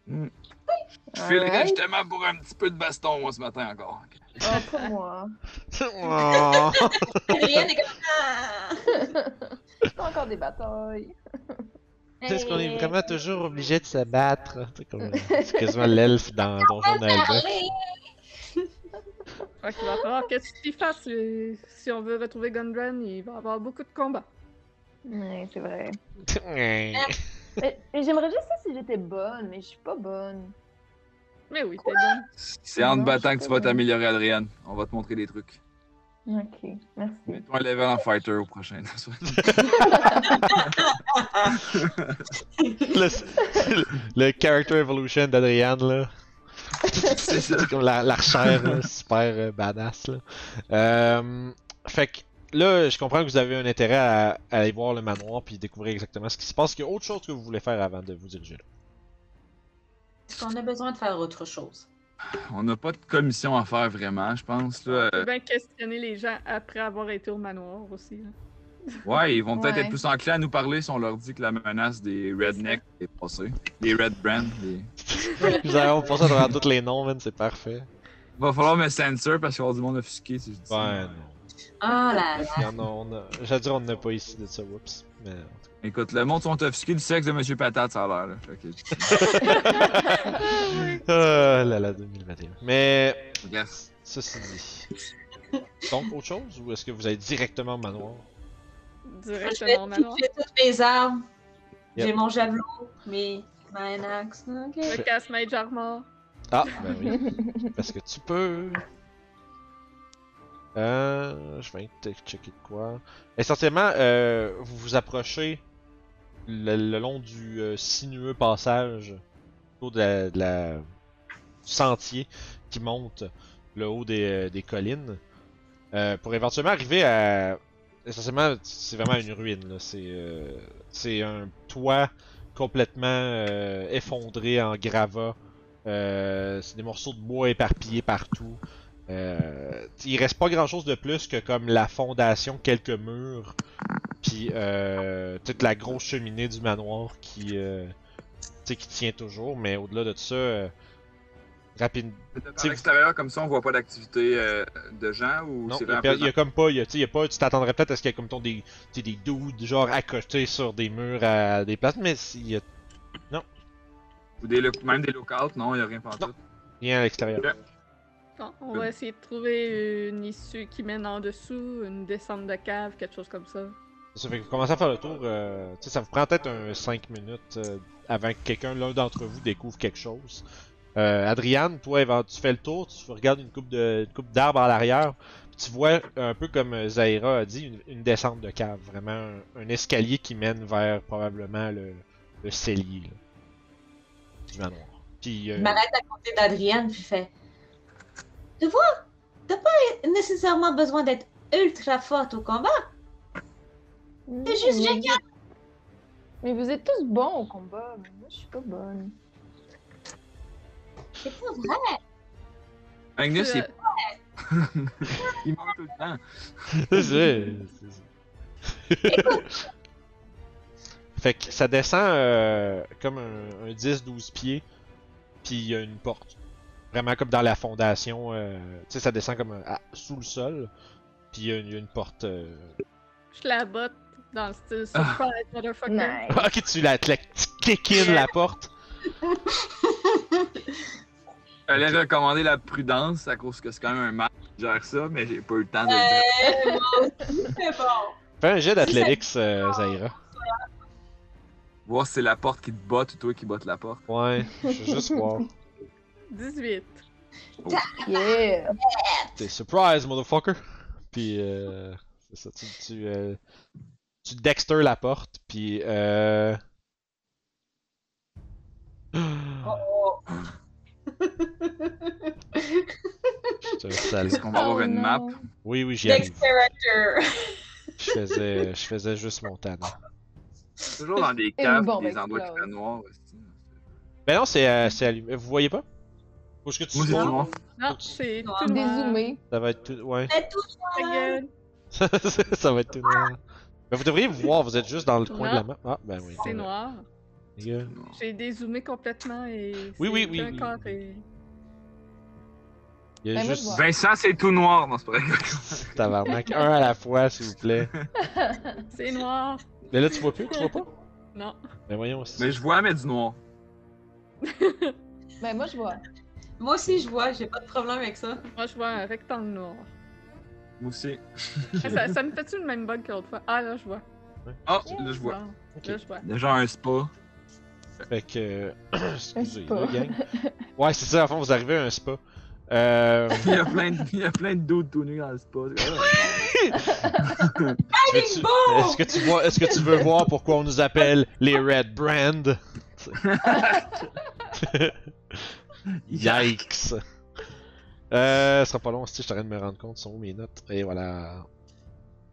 Je filerais justement pour un petit peu de baston, moi, ce matin encore. *laughs* Oh, pas moi. Oh. Rien n'est comme ça. Encore des batailles. Est-ce qu'on est vraiment toujours obligé de se battre? C'est comme c'est quasiment *laughs* l'elfe dans Donjon Nalbuck. Fait qu'il va falloir que tu t'y fasses. euh, Si on veut retrouver Gundren, il va y avoir beaucoup de combats. Ouais, c'est vrai. Ouais. Mais, mais j'aimerais juste ça si j'étais bonne, mais je suis pas bonne. Mais oui, t'es bonne. C'est en te Non, battant je que sais tu vas pas. t'améliorer, Adrienne. On va te montrer des trucs. Ok, merci. Mets-toi un level en fighter au prochain. le, *laughs* le, le character evolution d'Adrian, là. C'est comme la- l'archère, là, super euh, badass, là. Euh, fait que là, je comprends que vous avez un intérêt à, à aller voir le manoir puis découvrir exactement ce qui se passe. Est-ce qu'il y a autre chose que vous voulez faire avant de vous diriger là? Est-ce qu'on a besoin de faire autre chose? On n'a pas de commission à faire vraiment, je pense. Là. On peut bien questionner les gens après avoir été au manoir aussi. là. *laughs* Ouais, ils vont peut-être Ouais. être plus enclins à nous parler si on leur dit que la menace des rednecks est passée. Les red brand. les- Vous allez passer à tous les noms, man, c'est parfait. Va falloir me censure parce qu'il va y avoir du monde offusqué si je dis ça. Ouais, non. Ah là là. A. J'allais dire, on n'a pas ici de ça, whoops. Mais... Écoute, le monde sont offusqués du sexe de Monsieur Patate, ça a l'air. Là. Que- cas. *laughs* Ah là là, 2021. Mais, Yes. ceci dit. Donc, autre chose ou est-ce que vous allez directement au manoir? Directement au manoir. J'ai toutes mes armes. Yep. J'ai mon javelot, mes my axe. Ok. Le casse-mage armor. Ah, ben oui. Parce que tu peux. Euh, je vais checker de quoi. Essentiellement, euh, vous vous approchez le, long du euh, sinueux passage autour de la, de la- sentier qui monte le haut des, euh, des collines euh, pour éventuellement arriver à. Essentiellement, c'est vraiment une ruine. C'est euh, c'est un toit complètement effondré en gravats. C'est des morceaux de bois éparpillés partout. Euh, il reste pas grand chose de plus que comme la fondation, quelques murs, puis euh, toute la grosse cheminée du manoir qui, euh, qui tient toujours. Mais au-delà de tout ça, euh, rapide. À l'extérieur, comme ça, on voit pas d'activité euh, de gens ou Non, c'est il y, a, il y a comme pas, il y a, y pas, tu t'attendrais peut-être à ce qu'il y ait comme ton des, des dudes genre côté sur des murs à des places, mais il y a Ou des lo- même des lookouts, non, il n'y a rien pas Non. rien à l'extérieur. Bon, on va essayer de trouver une issue qui mène en dessous, une descente de cave, quelque chose comme ça. Ça fait que vous commencez à faire le tour, euh, tu sais, ça vous prend peut-être un 5 minutes euh, avant que quelqu'un, l'un d'entre vous, découvre quelque chose. Euh, Adriane, toi, tu fais le tour, tu regardes une coupe de une coupe d'arbres à l'arrière, puis tu vois un peu comme euh, Zaira a dit, une, une descente de cave, vraiment un, un escalier qui mène vers probablement le, le cellier là, du manoir. Puis, euh, Je m'arrête à côté d'Adrienne puis je fais Tu vois, t'as pas nécessairement besoin d'être ultra forte au combat. C'est juste Mais- génial. Mais vous êtes tous bons au combat, mais moi je suis pas bonne. C'est pas vrai. Magnus, C'est, il, *laughs* il manque tout le temps. C'est fait que ça descend euh, comme un, un 10-12 pieds, puis il y a une porte. Vraiment comme dans la fondation, euh, tu sais, ça descend comme à- sous le sol, puis il y, a une- il y a une porte. euh, Je la botte dans le style surprise, motherfucker. Nice. Ok, tu la, tu la tu kick in la porte. *laughs* J'allais recommander la prudence à cause que c'est quand même un match qui gère ça, mais j'ai pas eu le temps de le dire. Euh, c'est bon. Fais un jet d'athlétics, euh, Zaira. Voir si c'est la porte qui te botte ou toi qui botte la porte. Ouais, je veux juste voir. *laughs* 18. *laughs* Yeah! T'es surprise, motherfucker! Puis, euh, c'est ça, tu, tu, euh, tu dexter la porte, puis, euh... *gasps* Oh. Est-ce qu'on va avoir Oh une non. map? Oui, oui, j'y arrive. character. *laughs* Je faisais, je faisais juste mon talent. Toujours dans des caves bon, des endroits qui explose. fait noir. aussi. Ben non, c'est euh, c'est allumé. Vous voyez pas? Faut que tu noir. Non, c'est Noir. tout noir. Dézoomé. Ça va être tout. Ouais. C'est tout Ta gueule. *laughs* ça va être tout noir. Ben, vous devriez voir, vous êtes juste dans le coin de la map. Ah, ben oui. C'est noir. J'ai dézoomé complètement et. Oui, oui, c'est oui, carré. Il y a Ben, juste. Vincent, c'est tout noir. Non, c'est pas vrai. *laughs* tabarnak. Un à la fois, s'il vous plaît. *laughs* C'est noir. Mais là, tu vois plus, tu vois pas? Non. Ben voyons aussi. Mais je vois, mais du noir. Ben, moi, je vois. Moi aussi, je vois, j'ai pas de problème avec ça. Moi, je vois un rectangle noir. Moi aussi. Ça, ça me fait-tu le même bug que l'autre fois? Ah, là, je vois. Ah, là, je vois. Là, je vois. Déjà un spa. Fait que. *clears throat* Excusez, Un spa. là, gang. Ouais, c'est ça, à fond, vous arrivez à un spa. Euh. *laughs* Il y a plein de, il y a plein de doutes tout nus dans le spa. Est-ce que tu vois, est-ce que tu veux voir pourquoi on nous appelle les Red Brand? *laughs* *laughs* *laughs* Yikes! Euh, ce sera pas long, si je t'arrête de me rendre compte, sont où mes notes? Et voilà.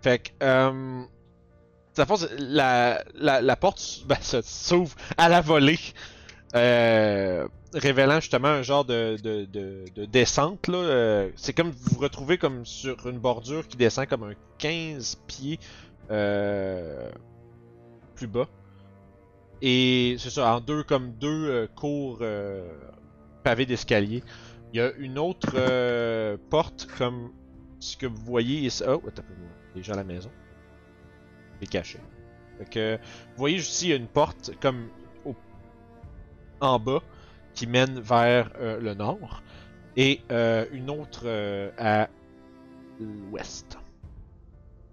Fait que, euh, force, la, la, porte ben, s'ouvre à la volée, euh, révélant justement un genre de, de, de, de descente. là. Euh, c'est comme vous vous retrouvez comme sur une bordure qui descend comme un 15 pieds euh, plus bas. Et c'est ça, en deux comme deux cours pavés d'escalier. Il y a une autre euh, porte comme ce que vous voyez ici. Oh, attends un peu, les gens à la maison. C'est caché. Vous voyez ici, il y a une porte comme en bas qui mène vers euh, le nord et euh, une autre à l'ouest.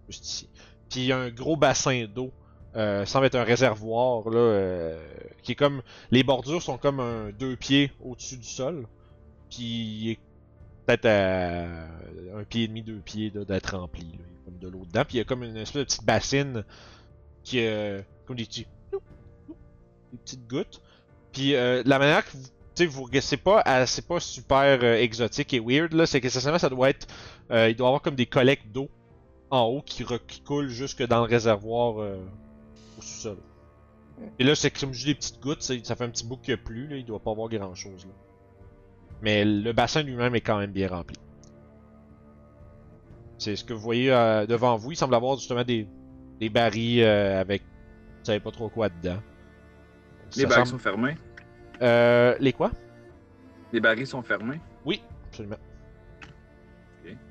Juste ici. Puis il y a un gros bassin d'eau. Euh, semble être un réservoir là, euh, qui est comme les bordures sont comme un deux pieds au-dessus du sol. Puis il est peut-être à un pied et demi, deux pieds d'être rempli. Il comme de l'eau dedans. Puis il y a comme une espèce de petite bassine qui est comme des petits des petites gouttes. Puis euh, la manière que vous vous c'est pas euh, c'est pas super euh, exotique et weird là, c'est que ça doit être euh, il doit avoir comme des collectes d'eau en haut qui, qui jusque dans le réservoir euh, au sous-sol. Et là c'est comme juste des petites gouttes, ça fait un petit bout qu'il y a plus là, il doit pas avoir grand chose là. Mais le bassin lui-même est quand même bien rempli. C'est ce que vous voyez euh, devant vous, il semble avoir justement des, des barils euh, avec vous savez pas trop quoi dedans. Les Ça barils semble- sont fermés. Euh, les quoi? Les barils sont fermés. Absolument.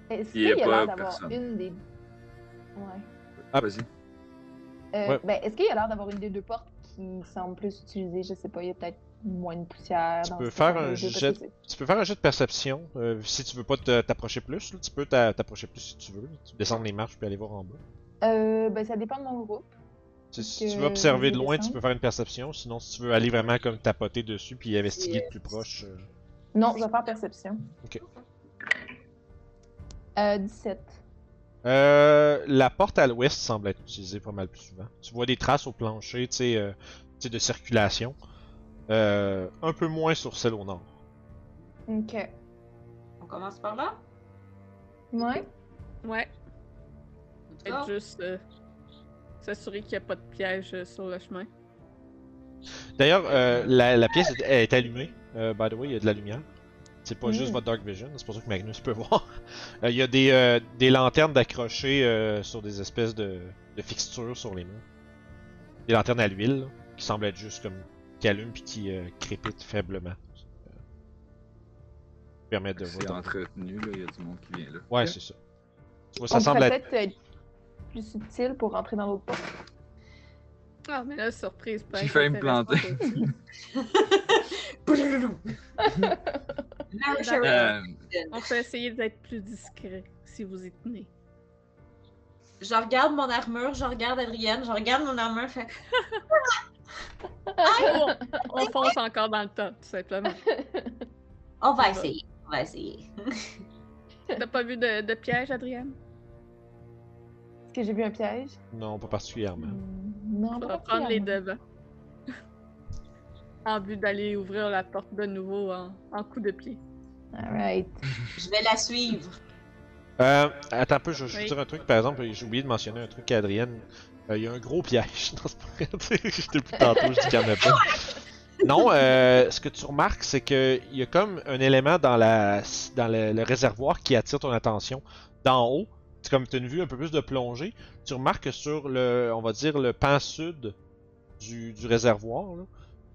Est-ce Il y qu'il a y a pas personne. une des. Ouais. Ah. Vas-y. Euh, Ouais. ben, est-ce qu'il y a l'air d'avoir une des deux portes qui semble plus utilisée? Je sais pas, il y a peut-être moins de poussière. Tu dans peux faire un jet- de- Tu peux faire un jeu de perception euh, si tu veux pas t'approcher plus. là, tu peux t'a- t'approcher plus si tu veux. Tu peux descendre les marches puis aller voir en bas. Euh, ben, ça dépend de mon groupe. Si tu veux observer de loin, tu peux faire une perception. Sinon, si tu veux aller vraiment comme tapoter dessus puis investiguer de plus proche. euh, Non, je vais faire perception. Ok. Euh, 17. Euh, la porte à l'ouest semble être utilisée pas mal plus souvent. Tu vois des traces au plancher, tu sais, euh, de circulation. Euh, un peu moins sur celle au nord. Ok. On commence par là? Ouais. Ouais. Peut-être juste euh, s'assurer qu'il n'y a pas de piège sur le chemin. D'ailleurs, euh, la, la pièce est, allumée. Euh, by the way, il y a de la lumière. C'est pas juste votre Dark Vision, c'est pour ça que Magnus peut *laughs* voir. Euh, Il y a des, euh, des lanternes d'accrocher euh, sur des espèces de, de fixtures sur les murs. Des lanternes à l'huile, là, qui semblent être juste comme qui allument puis qui euh, crépitent faiblement. Euh, permettent de C'est voir. entretenu, là. Il y a du monde qui vient là. Ouais, c'est ça. Ça On semble être. peut-être être plus subtil pour rentrer dans l'autre porte. Ah, mais là, surprise. pas J'ai failli me planter. *laughs* *laughs* Euh, On peut essayer d'être plus discret si vous y tenez. Je regarde mon armure, je regarde Adrienne, je regarde mon armure, fait on, on fonce encore dans le tas, tout simplement. on va essayer, on va essayer. T'as pas vu de, de piège, Adrienne? Est-ce que j'ai vu un piège? Non, pas particulièrement. Hmm, Non, va prendre les devants. *laughs* en but d'aller ouvrir la porte de nouveau en, en coup de pied. Alright. Je vais la suivre. *laughs* Euh, attends un peu, je, vais Oui. vous dire un truc. Par exemple, j'ai oublié de mentionner un truc à Adrienne. Euh, Il y a un gros piège. *laughs* Non, c'est pas vrai. Depuis tantôt, je dis qu'il y en a pas. Non, euh, ce que tu remarques, c'est qu'il y a comme un élément dans, la, dans le, le réservoir qui attire ton attention. D'en haut, c'est comme tu as une vue un peu plus de plongée. Tu remarques que sur le, on va dire, le pan sud du, du réservoir,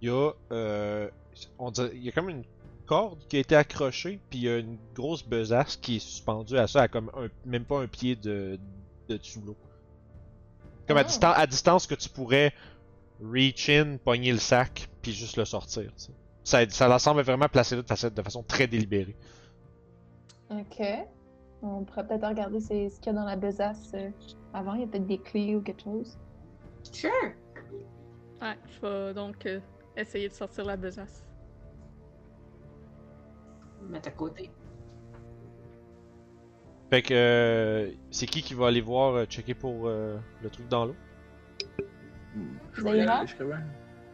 il y a, euh, on dirait- il y a comme une corde qui a été accrochée, puis il y a une grosse besace qui est suspendue à ça, à comme un- même pas un pied de, de dessous l'eau. Comme à, Ah. distan- à distance que tu pourrais reach in, pogner le sac, puis juste le sortir. tu. Ça, ça semble vraiment placé là de façon, de façon très délibérée. Ok. On pourrait peut-être regarder ce qu'il y a dans la besace euh, avant. Il y a peut-être des clés ou quelque chose. Sure. Ouais, je vais donc euh, essayer de sortir la besace. Mettre à côté. Fait que euh, c'est qui qui va aller voir euh, checker pour euh, le truc dans l'eau? Je vais aller, je crois bien.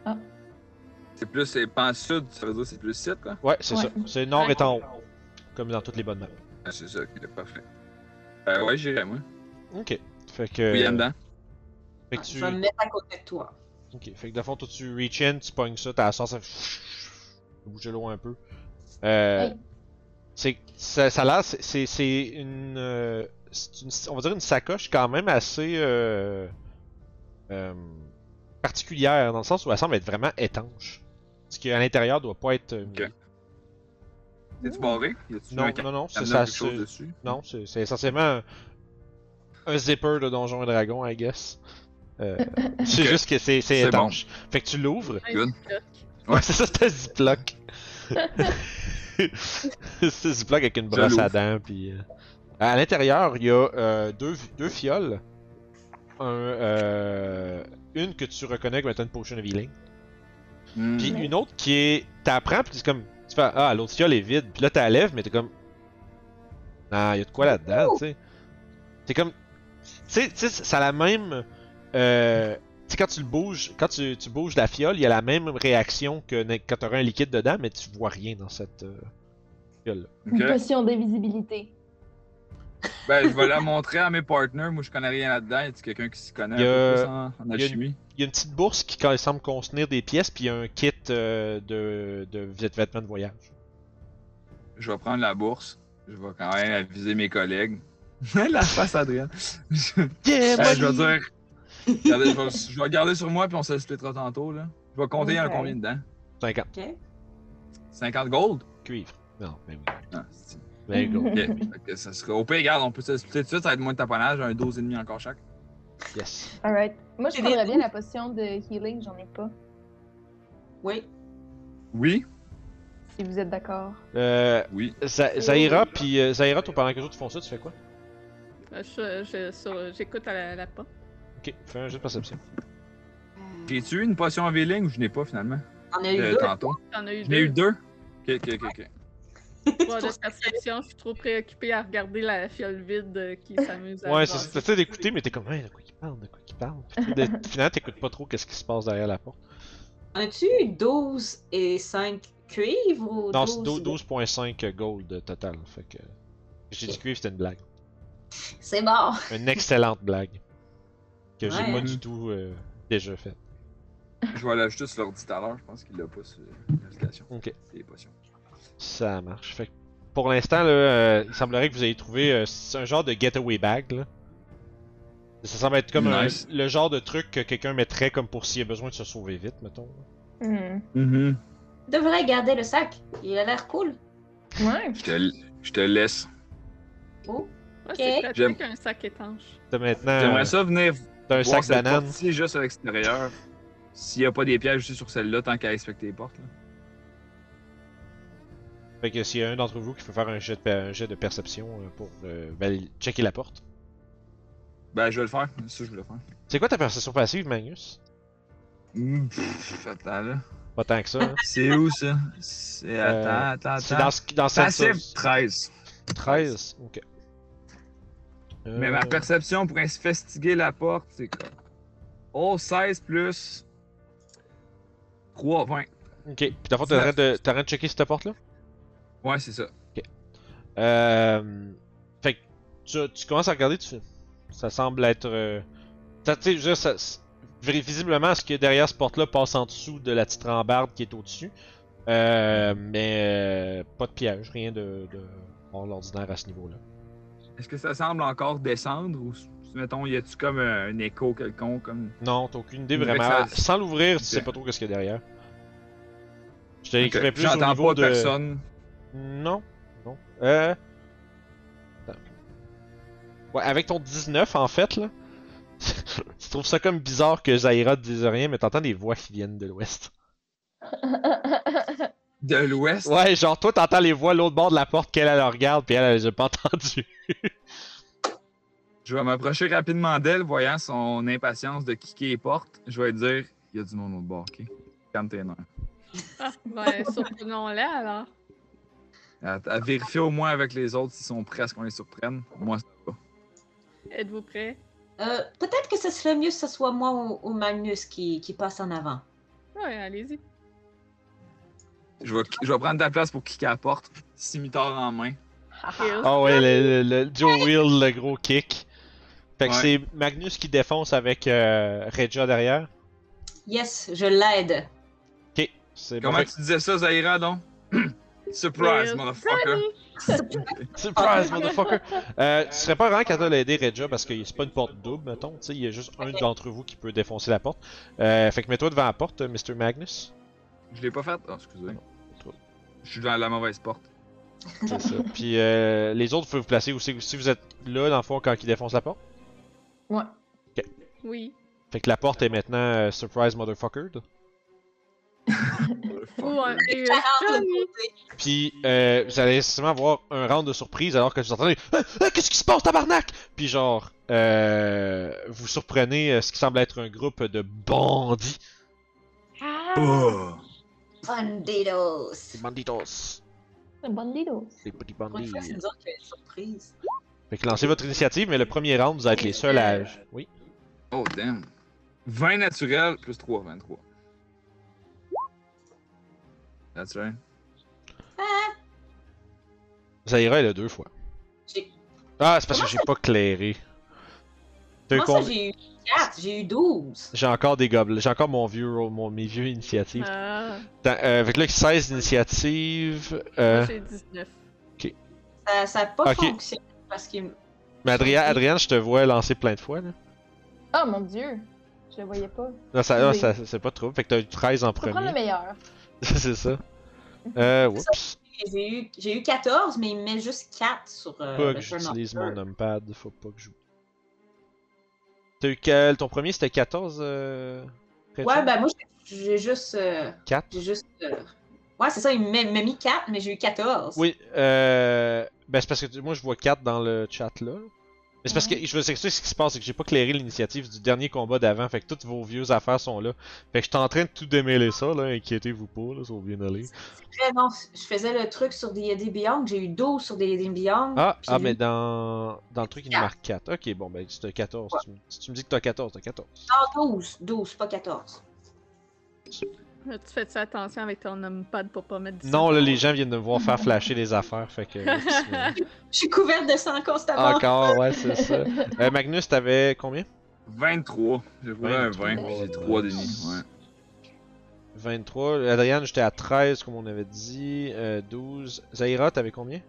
Ah. C'est plus, c'est pas en sud, ça veut dire c'est plus site, quoi? Ouais, c'est Ouais. ça. C'est nord est en haut. Comme dans toutes les bonnes maps. Ah, c'est ça, ok, parfait. Euh, ouais, j'irai, moi. Ok. Fait que. Oui, en dedans. Fait que Je tu. vais me mettre à côté de toi. Ok, fait que de fond, toi tu reach in, tu pognes ça, t'as la sauce, ça fait bouger l'eau un peu. Euh, Hey. c'est, ça, ça a l'air, c'est, c'est, c'est une, euh, c'est une- on va dire une sacoche quand même assez euh, euh, particulière dans le sens où elle semble être vraiment étanche. Ce qui à l'intérieur doit pas être. euh, Ok. C'est-tu barré? Non, un non, non, c'est ça. Non, c'est, c'est essentiellement un, un zipper de Donjon et Dragon, I guess. Euh, *laughs* c'est juste que c'est, étanche. Fait que tu l'ouvres. Ouais, *laughs* c'est ça, c'est un ziploc. *laughs* c'est un ziploc avec une brosse à dents, puis... euh, À l'intérieur, il y a euh, deux, deux fioles. Un, euh, une que tu reconnais comme étant une potion of healing. Hmm. Puis une autre qui est... T'apprends, puis c'est comme... Tu fais, ah, l'autre fiole est vide. Puis là, tu la mais t'es comme... Ah, il y a de quoi là-dedans, tu sais. C'est comme... Tu sais, tu sais, ça a la même... Euh... Tu sais, quand tu le bouges, quand tu, tu bouges la fiole, il y a la même réaction que quand tu aurais un liquide dedans, mais tu vois rien dans cette euh, fiole-là. Une potion d'invisibilité. Ben, je vais la montrer à mes partners. Moi, je connais rien là-dedans. Y a quelqu'un qui s'y connaît Il y un a- peu plus en, en il y a alchimie? Il y a une petite bourse qui quand- semble contenir des pièces, puis il y a un kit euh, de, de vêt- vêtements de voyage. Je vais prendre la bourse. Je vais quand même aviser mes collègues. *laughs* la face, Adrien. *laughs* Yeah, Euh, je vais dire. Regardez, je, vais, je vais garder sur moi, puis on se splittera tantôt. Là. Je vais compter, il y en combien dedans 50 Ok. 50 gold? Cuivre. Non, ben oui. Ah, c'est- There you go. *laughs* Ça sera... Au pire, regarde, on peut se splitter tout de suite, ça va être moins de taponnage, un 12 et demi encore chaque. Yes. Alright. Moi, je prendrais bien la potion de healing, j'en ai pas. Oui. Oui Si vous êtes d'accord. Euh, Oui. Za- Zaira, puis euh, Zaira, toi, pendant que les autres font ça, tu fais quoi? Euh, Je, je- sur- j'écoute à la, la porte. Ok, fais un jeu de perception. J'ai-tu eu une potion en V-Ling ou je n'ai pas finalement? On a eu euh, deux? Tantôt. T'en as eu Je n'ai eu deux. deux Ok, ok, ok. *laughs* Trois de perception, je suis trop préoccupée à regarder la fiole vide euh, qui s'amuse à Ouais, c'est ça. D'écouter, mais t'es comme, hey, de quoi il parle, de quoi il parle. Puis de- *laughs* finalement, t'écoutes pas trop qu'est-ce qui se passe derrière la porte. Eu 12 et 5 cuivres ou Non, c'est 12? 12 12.5 gold total. Fait que. J'ai dit cuivre, c'était une blague. C'est bon. *laughs* Une excellente blague. Que j'ai pas du tout euh, déjà faite. Je vais l'ajouter sur l'ordi tout à l'heure, je pense qu'il l'a pas sur l'application. Ok. Les potions. Ça marche. Fait que pour l'instant, là, euh, il semblerait que vous ayez trouvé euh, un genre de getaway bag. Là. Ça semble être comme un- le genre de truc que quelqu'un mettrait comme pour s'il y a besoin de se sauver vite, mettons. Hmm. Mhm. Je devrais garder le sac. Il a l'air cool. Ouais. Je te, je te laisse. Oh. Ouais, Ok. c'est un sac étanche. T'as maintenant J'aimerais ça venir t'as un voir sac cette banane. porte-ci juste à l'extérieur. S'il n'y a pas des pièges aussi sur celle-là, tant qu'à respecter les portes. Là. Fait que s'il y a un d'entre vous qui peut faire un jet de, un jet de perception euh, pour euh, checker la porte. Ben, je vais le faire. C'est ça je voulais faire. C'est quoi ta perception passive, Magnus? Pff, attends là. Pas tant que ça. hein. *laughs* C'est où ça? C'est. Euh, Attends, attends, C'est attends. dans, ce- dans cette Passive sauce. 13. 13. Ok. Mais ma Euh, perception pour investiguer la porte, c'est quoi? Oh, 16 plus 3, 20. Ok. Puis de, t'es en train de checker cette porte-là? Ouais, c'est ça. Euh, fait que tu, tu commences à regarder, tu, ça semble être. euh, tu sais, ça- visiblement, ce qui est derrière ce porte-là passe en dessous de la petite rambarde qui est au-dessus. Euh, mais euh, pas de piège, rien de, de l'ordinaire à ce niveau-là. Est-ce que ça semble encore descendre ou, mettons, y a-tu comme un, un écho quelconque? Comme... Non, t'as aucune idée vraiment. ça- Sans l'ouvrir, tu Ok. sais pas trop qu'est-ce qu'il y a derrière. Je te Ok, décrirais plus au J'entends niveau pas de. personne. Non, non. Euh. attends. Ouais, avec ton 19 en fait là. *laughs* tu trouves ça comme bizarre que Zaira te dise rien, mais t'entends des voix qui viennent de l'ouest. *laughs* De l'ouest? Ouais, genre toi t'entends les voix l'autre bord de la porte qu'elle elle regarde, puis elle elle les a pas entendues. *laughs* Je vais m'approcher rapidement d'elle, voyant son impatience de kicker les portes. Je vais lui dire il y a du monde au bord, ok? Calme tes nerfs. Ah, ben, surprenons-la alors. À, à vérifier au moins avec les autres s'ils sont prêts à ce qu'on les surprenne. Moi, c'est pas. Êtes-vous prêts? Euh, Peut-être que ce serait mieux que ce soit moi ou, ou Magnus qui, qui passe en avant. Ouais, allez-y. Je vais, je vais prendre ta place pour kicker la porte, scimitar en main. Kill. Ah ouais, le, le- le Joe Will, le gros kick. Fait que Ouais. c'est Magnus qui défonce avec euh, Regia derrière. Yes, je l'aide. Ok, c'est bon. Comment tu disais ça, Zaira, donc? *clears throat* Surprise, motherfucker! Surprise, motherfucker! Euh, tu serais pas vraiment capable d'aider Regia parce que c'est pas une porte double, mettons. Tu sais, il y a juste un Ok. d'entre vous qui peut défoncer la porte. Euh, fait que mets-toi devant la porte, Mr. Magnus. Je l'ai pas fait? Oh, excusez. trop. Je suis dans la mauvaise porte. C'est ça. *laughs* Puis euh, les autres, vous pouvez vous placer aussi. Si vous êtes là, dans le fond, quand il défonce la porte. Ouais. Oui. Fait que la porte est maintenant euh, Surprise, motherfucker. Puis euh, vous allez nécessairement avoir un round de surprise alors que vous entendez Ah, ah, Qu'est-ce qui se passe, tabarnak Puis genre, euh, vous surprenez euh, ce qui semble être un groupe de bandits. Oh! Bandidos. Des banditos. Un bandido. Des petits bandits. fois, c'est nous autres qui avons une surprise. Fait que lancez votre initiative, mais le premier round, vous allez être les seuls à. Oui. Oh, damn. 20 naturel plus 3, 23. That's right. Zaira, elle a deux fois. J'ai- Ah, c'est parce que j'ai pas clairé. T'as eu Moi, ça, combien- j'ai eu 4, j'ai eu 12. J'ai encore des gobelets. J'ai encore mon vieux, mon, mes vieux initiatives. Ah, Attends, euh, avec là, 16 initiatives. Euh, moi, j'ai 19. Ça ça a pas Ok. fonctionné parce que. mais Adrien, Adrien, je te vois lancer plein de fois. Là. Oh mon dieu! Je le voyais pas. Non, ça, Oui. ça- c'est pas trop. Fait que t'as eu 13 en Je peux prendre le premier. meilleur. *laughs* c'est ça. Euh. J'ai eu, j'ai eu 14, mais il me met juste 4 sur euh, Pas que j'utilise mon numpad. Faut pas que je. T'as eu quel Ton premier c'était 14 euh... Ouais, ben moi, j'ai- juste. euh, 4 j'ai juste. euh, Ouais, c'est ça, il m'a mis 4, mais j'ai eu 14. Oui, euh. Ben, c'est parce que moi je vois 4 dans le chat là. Mais c'est parce que je veux s'expliquer ce qui se passe, c'est que j'ai pas clairé l'initiative du dernier combat d'avant, fait que toutes vos vieux affaires sont là. Fait que je suis en train de tout démêler ça, là, inquiétez-vous pas, là, ça va bien aller. Non, je faisais le truc sur D&D Beyond, j'ai eu 12 sur D&D Beyond. Ah, ah mais dans, dans le truc il nous Quatre. marque 4. Ok, bon, ben si t'as 14, tu me- si tu me dis que t'as 14, t'as 14. Non, 12, 12, pas 14. Tu fais ça attention avec ton numpad pour pas mettre du Non, là, les gens viennent de me voir faire flasher les affaires, fait que. *laughs* Je suis couverte de sang constamment. Encore, ouais, c'est ça. *laughs* Euh, Magnus, t'avais combien? 23. J'ai roulé un 20, 23, puis j'ai 3 dénis. Ouais. 23. Adrien, j'étais à 13, comme on avait dit. Euh, 12. Zaira, t'avais combien?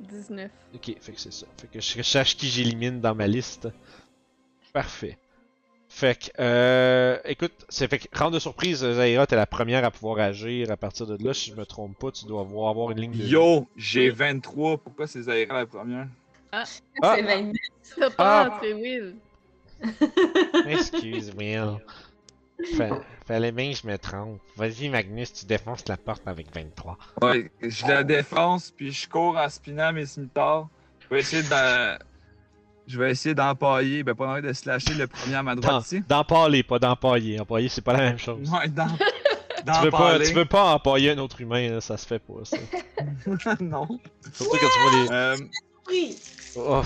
19. Ok, fait que c'est ça. Fait que je cherche qui j'élimine dans ma liste. Parfait. Fait que, euh, écoute, c'est fait que, rendre de surprise, Zaira, t'es la première à pouvoir agir à partir de là. Si je me trompe pas, tu dois avoir, avoir une ligne de. Yo, j'ai 23. Pourquoi c'est Zaira la première? Ah. C'est 29. T'as pas Ah. rentré Will. *laughs* Excuse, Will. Fa- Fallait bien que je me trompe. Vas-y, Magnus, tu défonces la porte avec 23. Ouais, je la défonce, puis je cours en spinant mes cimitars. Je vais essayer de. Je vais essayer d'empailler, ben pas envie de slasher le premier à ma Dans, droite ici. d'empaler, pas d'empailler. Empailler, c'est pas la même chose. Ouais, dans. *laughs* Tu veux, pas, tu veux pas empailler un autre humain, là, ça se fait pas, ça. *laughs* non. Surtout que tu vois les. Euh, Oui. Oh.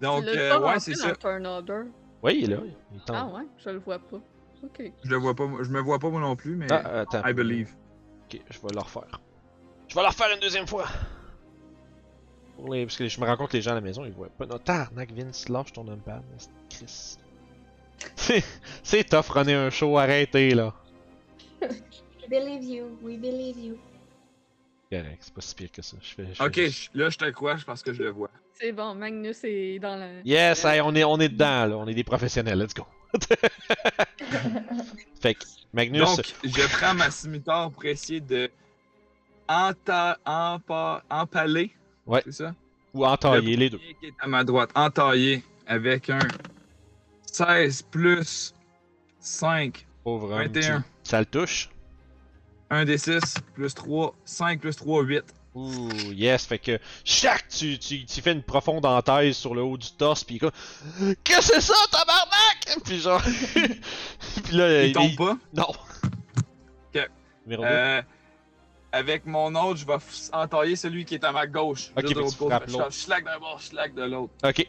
donc, euh, ouais, c'est dans ça. Turn Order. Oui, il est là. Il Ah ouais, je le vois pas. Ok. Je le vois pas, moi- je me vois pas moi non plus, mais. Ah, attends. I believe. Ok, je vais le refaire. Je vais le refaire une deuxième fois. Pour les- Parce que je me rends compte que les gens à la maison, ils voient pas. Non, tarnac, Vince, lâche ton numpad. c'est Chris. C'est tough runner un show, arrêtez là. *laughs* We believe you, we believe you. Correct, c'est pas si pire que ça. Je fais, je Ok, je- là, je te crois parce que je le vois. C'est bon, Magnus est dans la. Yes, hey, on, est, on est dedans là, on est des professionnels, let's go. *laughs* fait que Magnus, Donc, je prends ma scimitar pour essayer de enta... empa... empaler. Ouais. C'est ça? ou entailler Le les deux. qui est à ma droite, entaillé avec un 16 plus 5, Pauvre homme. 21. tu- Ça le touche? 1 des 6 plus 3, 5 plus 3, 8. Ouh, yes, fait que chaque tu, tu, tu fais une profonde entaille sur le haut du torse, pis comme Qu'est-ce que c'est ça, tabarnak? Puis genre. *laughs* puis là, Il tombe pas? Non. Ok. Euh, avec mon autre, je vais entailler celui qui est à ma gauche. Ok, juste de puis l'autre tu Je slack d'un bord, slack de l'autre. Ok.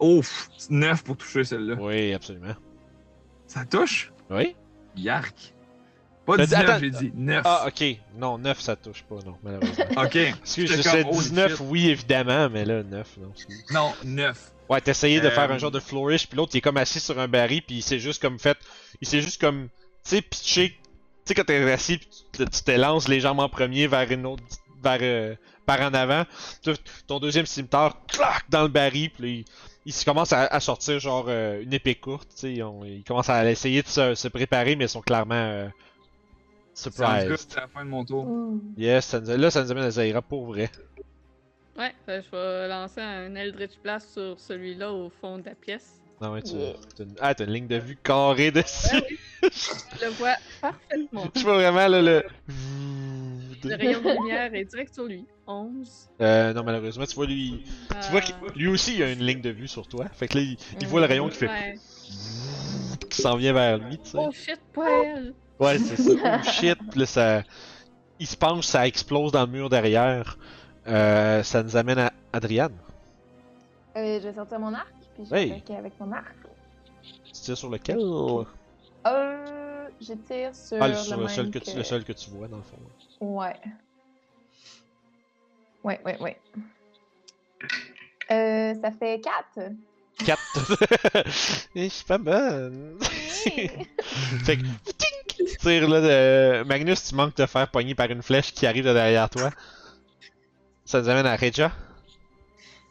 Ouf! 9 pour toucher celle-là. Oui, absolument. Ça touche? Oui? Yark! Pas Mais 19, attends. j'ai dit 9. Ah, ok. Non, 9 ça touche pas, non, malheureusement. *laughs* ok. Excuse, je J'étais sais, comme, holy 19, shit. oui, évidemment, mais là, 9, non. Non, 9. Ouais, t'essayais de Euh, faire un genre de flourish, puis l'autre, il est comme assis sur un baril, puis il s'est juste comme fait. Il s'est juste comme. Tu sais, pitché. Tu sais, quand t'es assis, tu t'élances les jambes en premier vers une autre. vers. euh, par en avant. Ton deuxième cimetière, clac, dans le baril, puis il, il commence à, à sortir genre euh, une épée courte, tu sais. on- Il commence à essayer de se, se préparer, mais ils sont clairement. euh, coûte, c'est la fin de mon tour. Ouh. Yes, ça nous- là, ça nous amène à Zaira pour vrai. Ouais, euh, je vais lancer un Eldritch Blast sur celui-là au fond de la pièce. Non, ouais, tu. Yeah. t'as une- Ah, t'as une ligne de vue carrée dessus. Je le vois parfaitement. *laughs* Je vois vraiment là, le. Le rayon de lumière est direct sur lui. 11. Euh, non, malheureusement, tu vois lui. Tu vois que Euh, lui aussi, il a une ligne de vue sur toi. Fait que là, il, il voit le rayon qui fait. Ouais. qui s'en vient vers lui, tu sais. Oh shit, pas elle! Ouais, c'est ça. *laughs* Oh shit. Puis là, ça. Il se penche, ça explose dans le mur derrière. Euh, ça nous amène à Adriane. Euh, je vais sortir mon arc, puis je Hey. vais attaquer avec mon arc. Tu tires sur lequel? Euh, je tire sur, Ah, le, sur le, même seul que tu, le seul que tu vois, dans le fond. Ouais. Ouais, ouais, ouais. Euh, ça fait 4. 4. *laughs* Je suis pas bonne. *laughs* fait que. tink, tires là de. Magnus, tu manques de te faire pogner par une flèche qui arrive de derrière toi. Ça nous amène à Reja.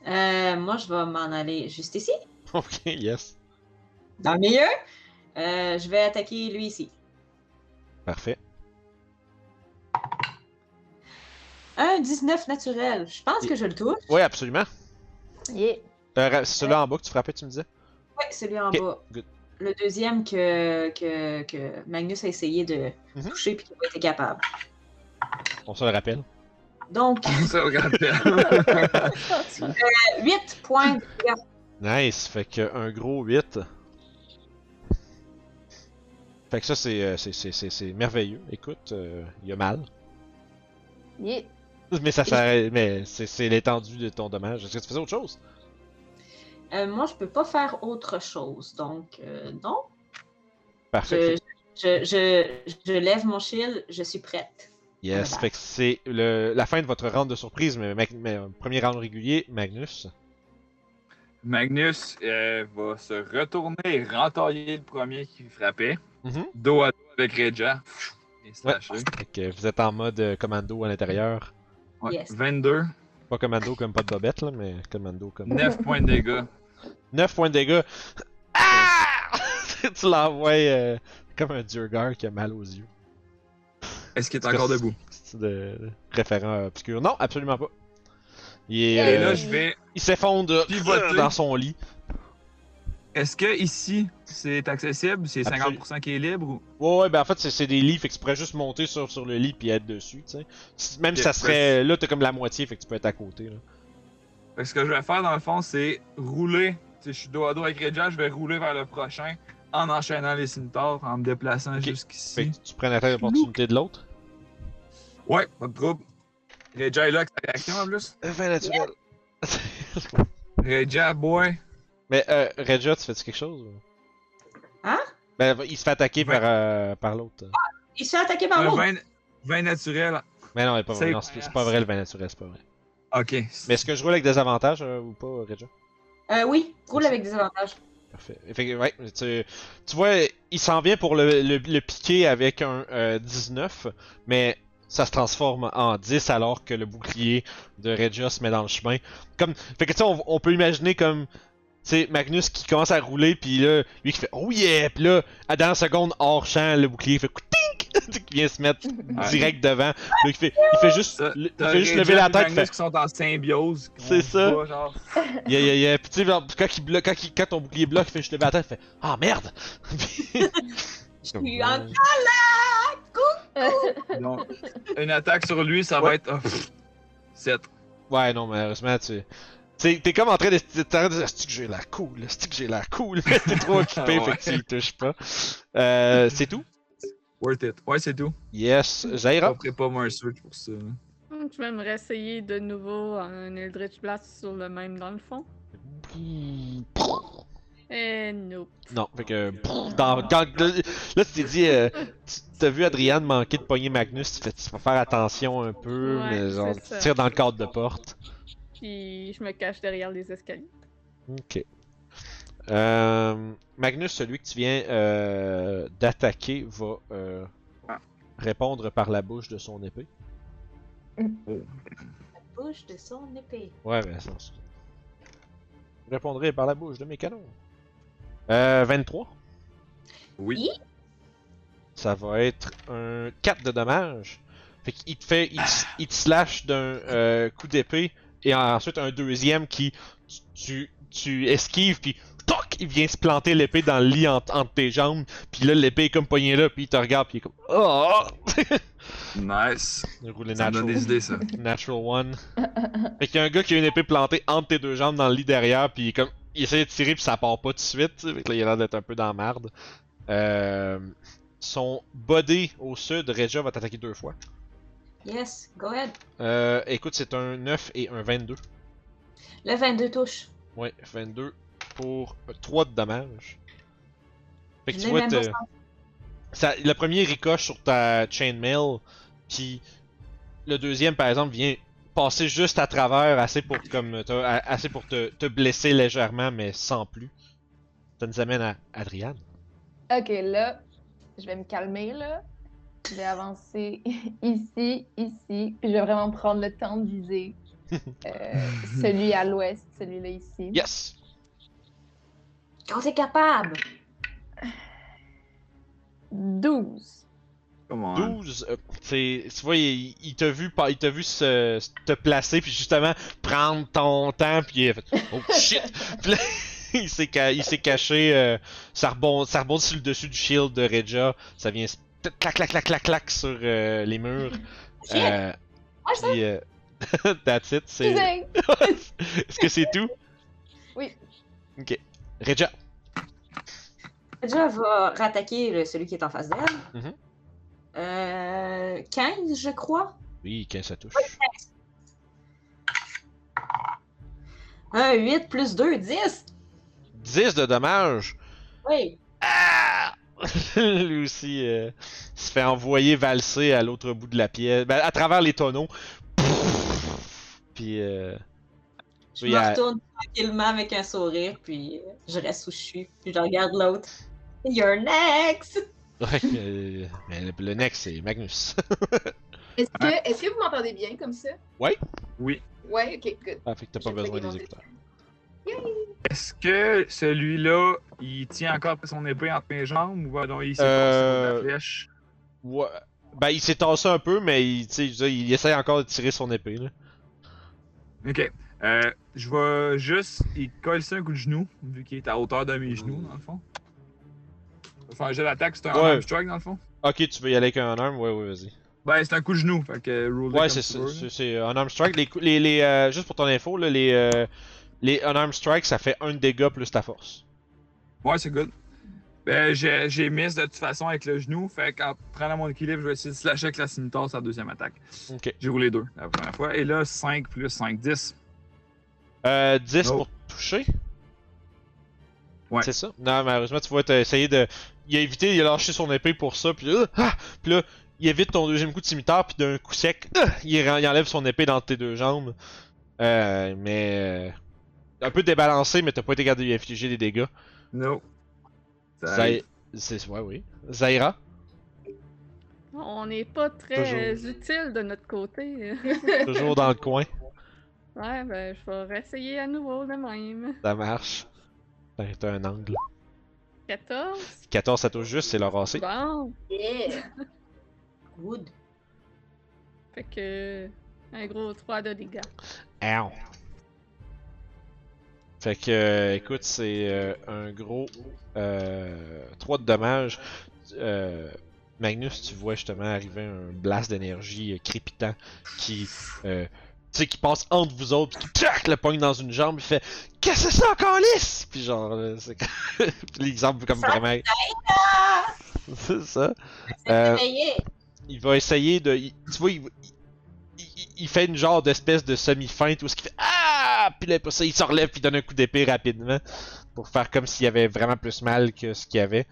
Euh, moi, je vais m'en aller juste ici, *laughs* Ok, yes. dans le milieu. Euh, je vais attaquer lui ici. Parfait. Un 19 naturel. Je pense que je le touche. Oui, absolument. Yeah. Euh, celui-là en bas que tu frappais, tu me disais? Oui, celui en bas. good. Le deuxième que, que, que Magnus a essayé de Mhm. toucher puis qu'il n'a pas été capable. On se le rappelle. Donc, *laughs* Ça, regarde. 8 points de dégâts. Nice. Fait que un gros 8. Fait que ça, c'est, euh, c'est, c'est, c'est, c'est merveilleux. Écoute, euh, il y a mal. Yeah. Mais ça s'arrête. Mais c'est, c'est l'étendue de ton dommage. Est-ce que tu faisais autre chose? Euh, moi, je peux pas faire autre chose. Donc, euh, non. Parfait. Je, je, je, je lève mon shield. Je suis prête. Yes, fait que c'est le, la fin de votre round de surprise, mais, Mag- mais, euh, premier round régulier, Magnus. Magnus euh, va se retourner et rentailler le premier qui frappait. Mhm. Dos à dos avec Reja. Et slasher. Fait que vous êtes en mode euh, commando à l'intérieur. Ouais. Yes. 22, Pas commando comme pas de bobette, là, mais commando comme. 9 *laughs* points de dégâts. 9 points de dégâts. Ah! *laughs* tu l'envoies euh, comme un Durgar qui a mal aux yeux. Est-ce qu'il est encore debout? C'est de référent obscur. Non, absolument pas. Il, est, Et Et euh, là, je vais. il s'effondre dans son lit. Est-ce que ici, c'est accessible? C'est Absolu- 50% qui est libre? Ou... Ouais, ouais, ben en fait, c'est- des lits, fait que tu pourrais juste monter sur, sur le lit puis être dessus, tu sais. Même si ça serait. Là, t'as comme la moitié, fait que tu peux être à côté, là. Fait que ce que je vais faire dans le fond, c'est rouler. Tu sais, je suis dos à dos avec Reja, je vais rouler vers le prochain en enchaînant les cimitars, en me déplaçant. Fait jusqu'ici. que tu prends la tête d'opportunité de l'autre? Ouais, pas de trouble. Reja est là avec sa réaction en plus? Fin naturel. Reja, boy. Mais, euh, Regia, tu fais-tu quelque chose? ou? Hein? Ben, il se fait attaquer par, euh, par l'autre. Il se fait attaquer par l'autre? 20, 20 naturel. Mais non, c'est pas vrai. C'est Non, c'est c'est pas vrai le vin naturel, c'est pas vrai. Ok. Mais est-ce que je roule avec des avantages euh, ou pas, Regia? Euh, oui, roule avec des avantages. Tu, vois, il s'en vient pour le, piquer avec un euh, 19, mais ça se transforme en 10 alors que le bouclier de Regia se met dans le chemin. Comme, fait que tu on, peut imaginer comme, tu Magnus qui commence à rouler, puis là, lui qui fait oh yeah, puis là, à dans la seconde hors champ, le bouclier fait tink, *laughs* qui vient se mettre direct devant. Il fait, il fait juste, Ça, il fait juste lever la tête, il Magnus fait qui sont en symbiose. C'est ça. *laughs* puis tu sais, genre, quand, il bloque, quand, il- quand ton bouclier bloque, il fait juste lever la tête, il fait ah merde. *laughs* Je suis en Donc, une attaque sur lui, ça va être. 7. Ouais, non, malheureusement, tu. T'es comme en train de t'es en train de dire, c'est que j'ai l'air cool, c'est que j'ai l'air cool, t'es trop occupé, Ouais. fait que tu y touches pas. Euh, c'est tout? Worth it. Ouais, c'est tout. Yes, Je Zaira. ferai pas moi un search pour ça. là. Hmm, Je vais me réessayer de nouveau un Eldritch Blast sur le même dans le fond. Et nope. Non, fait que. Dans, quand, là, tu t'es dit, euh, tu t'as vu Adriane manquer de pogner Magnus, tu fais, tu vas faire attention un peu, Ouais, mais genre, tu tires dans le cadre de porte. Puis je me cache derrière les escaliers. Ok. Euh, Magnus, celui que tu viens euh, d'attaquer, va euh, Ah. répondre par la bouche de son épée. bouche de son épée. Ouais, mais ça. Je répondrai par la bouche de mes canons. Euh, 23. Oui. Ça va être un 4 de dommage. Fait qu'il te fait. Il te, il te slash d'un euh, coup d'épée. Et ensuite un deuxième qui. Tu, tu esquives, puis. Toc! Il vient se planter l'épée dans le lit entre, entre tes jambes. Puis là, l'épée est comme poignée là, puis il te regarde, puis il est comme. Oh! *laughs* Nice. Rouler Ça me donne natural. des idées, ça. Natural one. fait qu'il y a un gars qui a une épée plantée entre tes deux jambes dans le lit derrière, puis il est comme. Il essaie de tirer, puis ça part pas tout de suite. Fait que là, il a l'air d'être un peu dans la merde. Euh, son body au sud, Regia va t'attaquer deux fois. Yes, go ahead. Euh, écoute, c'est un 9 et un 22. Le 22 touche. Ouais, 22 pour 3 de dommages. Fait que tu vois, ça, le premier ricoche sur ta chainmail, puis le deuxième, par exemple, vient passer juste à travers, assez pour, comme, assez pour te, te blesser légèrement, mais sans plus. Ça nous amène à Adriane. Ok, là, je vais me calmer, là. Je vais avancer *laughs* ici, ici, puis je vais vraiment prendre le temps de viser *laughs* euh, celui à l'ouest, celui-là ici. Yes! Quand t'es capable. 12. Comment 12, euh, c'est- tu vois, il, il t'a vu, il t'a vu se, se- te placer, puis justement prendre ton temps, puis il a fait Oh *laughs* shit! Puis là, il s'est ca- il s'est caché, euh, ça, rebond, ça rebondit sur le dessus du shield de Regia, ça vient clac clac clac clac clac sur euh, les murs. *laughs* Shit. Euh, puis, euh, *laughs* that's it, c'est. Est-ce que c'est tout? Oui. Ok. Regia. Déjà, va rattaquer le- celui qui est en face d'elle. Mhm. Euh, 15, je crois. Oui, 15 ça touche. Un 8 plus 2, 10. 10 de dommages. Oui. Ah! *laughs* Lui aussi euh, se fait envoyer valser à l'autre bout de la pièce, ben, à travers les tonneaux. Puis euh, Je Oui, me elle- retourne tranquillement avec un sourire, puis euh, je reste où je suis. Puis je regarde l'autre. You're next! *laughs* ouais, euh, mais le, le next c'est Magnus. *laughs* Est-ce que, est-ce que vous m'entendez bien comme ça? Oui. Ouais, ok, good. ah, fait que t'as pas besoin des écouteurs. Est-ce que celui-là, il tient encore son épée entre mes jambes ou ben non, il s'est Euh, la flèche? Ouais. Ben il s'est tassé un peu, mais il, il essaie encore de tirer son épée là. Ok. Euh, je vais juste. Il colle ça un coup de genou, vu qu'il est à hauteur de mes genoux, dans le fond. Faire un jet d'attaque, c'est un Ouais. arm strike, dans le fond. Ok, tu veux y aller avec un arm? Ouais, ouais, vas-y. Ben, c'est un coup de genou, fait que roll Ouais, c'est C'est un arm strike. Les, les, les, euh, juste pour ton info, là, les, euh, les unarmed strike, ça fait un dégât plus ta force. Ouais, c'est good. Ben, j'ai miss de toute façon avec le genou, fait qu'en prenant mon équilibre, je vais essayer de slasher avec la scimitar sa deuxième attaque. Ok. J'ai roulé deux la première fois, et là, 5 plus 5, 10. Euh, 10 Oh. pour toucher? Ouais. C'est ça? Non, malheureusement, tu vois, t'as essayé de. Il a évité, il a lâché son épée pour ça, puis là, ah! Puis là, il évite ton deuxième coup de cimetière, puis d'un coup sec, ah! il, enlève son épée dans tes deux jambes. Euh, mais. euh, un peu débalancé, mais t'as pas été capable de lui infliger des dégâts. No. C'est ouais, oui. Zaira? On n'est pas très Toujours. utile de notre côté. *laughs* Toujours dans le coin. Ouais, ben, je vais réessayer à nouveau de même. Ça marche. T'as t'as un angle. 14. 14, ça touche juste, c'est le racé. Bon. Yeah. Good. Fait que. Un gros 3 de dégâts. Ow. Fait que, euh, écoute, c'est euh, un gros euh, 3 de dommages. Euh, Magnus, tu vois justement arriver un blast d'énergie euh, crépitant qui, euh, sais, qui passe entre vous autres, puis qui tac, le pogne dans une jambe, il fait Qu'est-ce que c'est ça encore lisse? Puis genre, là, c'est *laughs* l'exemple comme vraiment. c'est ça. Euh, il va essayer de. il- tu vois, il, il, fait une genre d'espèce de semi-feinte où ce qu'il fait Ah! Puis là, ça, il se relève puis il donne un coup d'épée rapidement pour faire comme s'il y avait vraiment plus mal que ce qu'il y avait.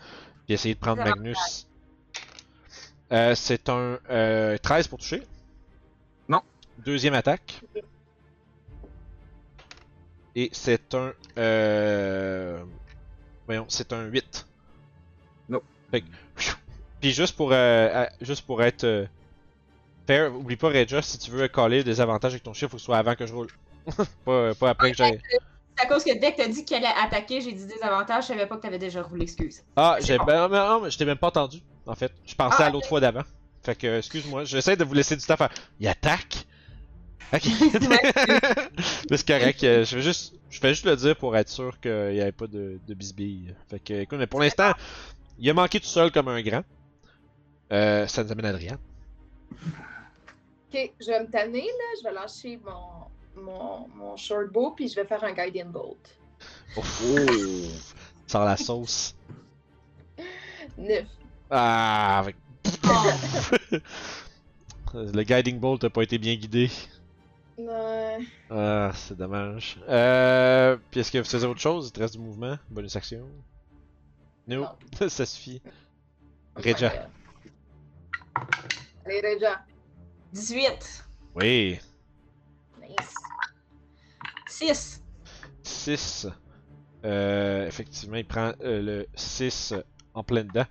Puis essayer de prendre Magnus. Euh, c'est un euh, 13 pour toucher. Non. Deuxième attaque. Et c'est un. Euh... Voyons, c'est un 8. Non. Fait que, Puis juste pour, euh, euh, juste pour être euh, fair, oublie pas Regia, si tu veux coller des avantages avec ton chiffre, faut que ce soit avant que je roule. *laughs* pas, pas après que j'aille. C'est à cause que dès que t'as dit qu'elle allait attaquer, j'ai dit des avantages, je savais pas que t'avais déjà roulé, excuse. Ah, j'ai bon. ben, non, non, mais je t'ai même pas entendu, en fait. Je pensais Ah, à l'autre fois d'avant. Fait que, excuse-moi, j'essaie de vous laisser du temps à faire. Il attaque? Ok. *laughs* *laughs* C'est correct, euh, je vais juste, je fais juste le dire pour être sûr qu'il n'y avait pas de, de bisbille. Fait que, écoute, mais pour l'instant, il a manqué tout seul comme un grand. Euh, ça nous amène à Adrien. Ok, je vais me tanner, là. Je vais lâcher mon, mon, mon short bow, puis je vais faire un guiding bolt. Ouf, Oh! *laughs* sans la sauce. Neuf. Ah, avec... Oh, le guiding bolt a pas été bien guidé. Ouais. Ah, c'est dommage. Euh, puis est-ce que vous faisiez autre chose? Il te reste du mouvement? Bonus action? No, *laughs* ça suffit. Regia. Allez, Regia. 18. Oui. Nice. 6. 6. Euh, effectivement, il prend euh, le 6 en plein dedans.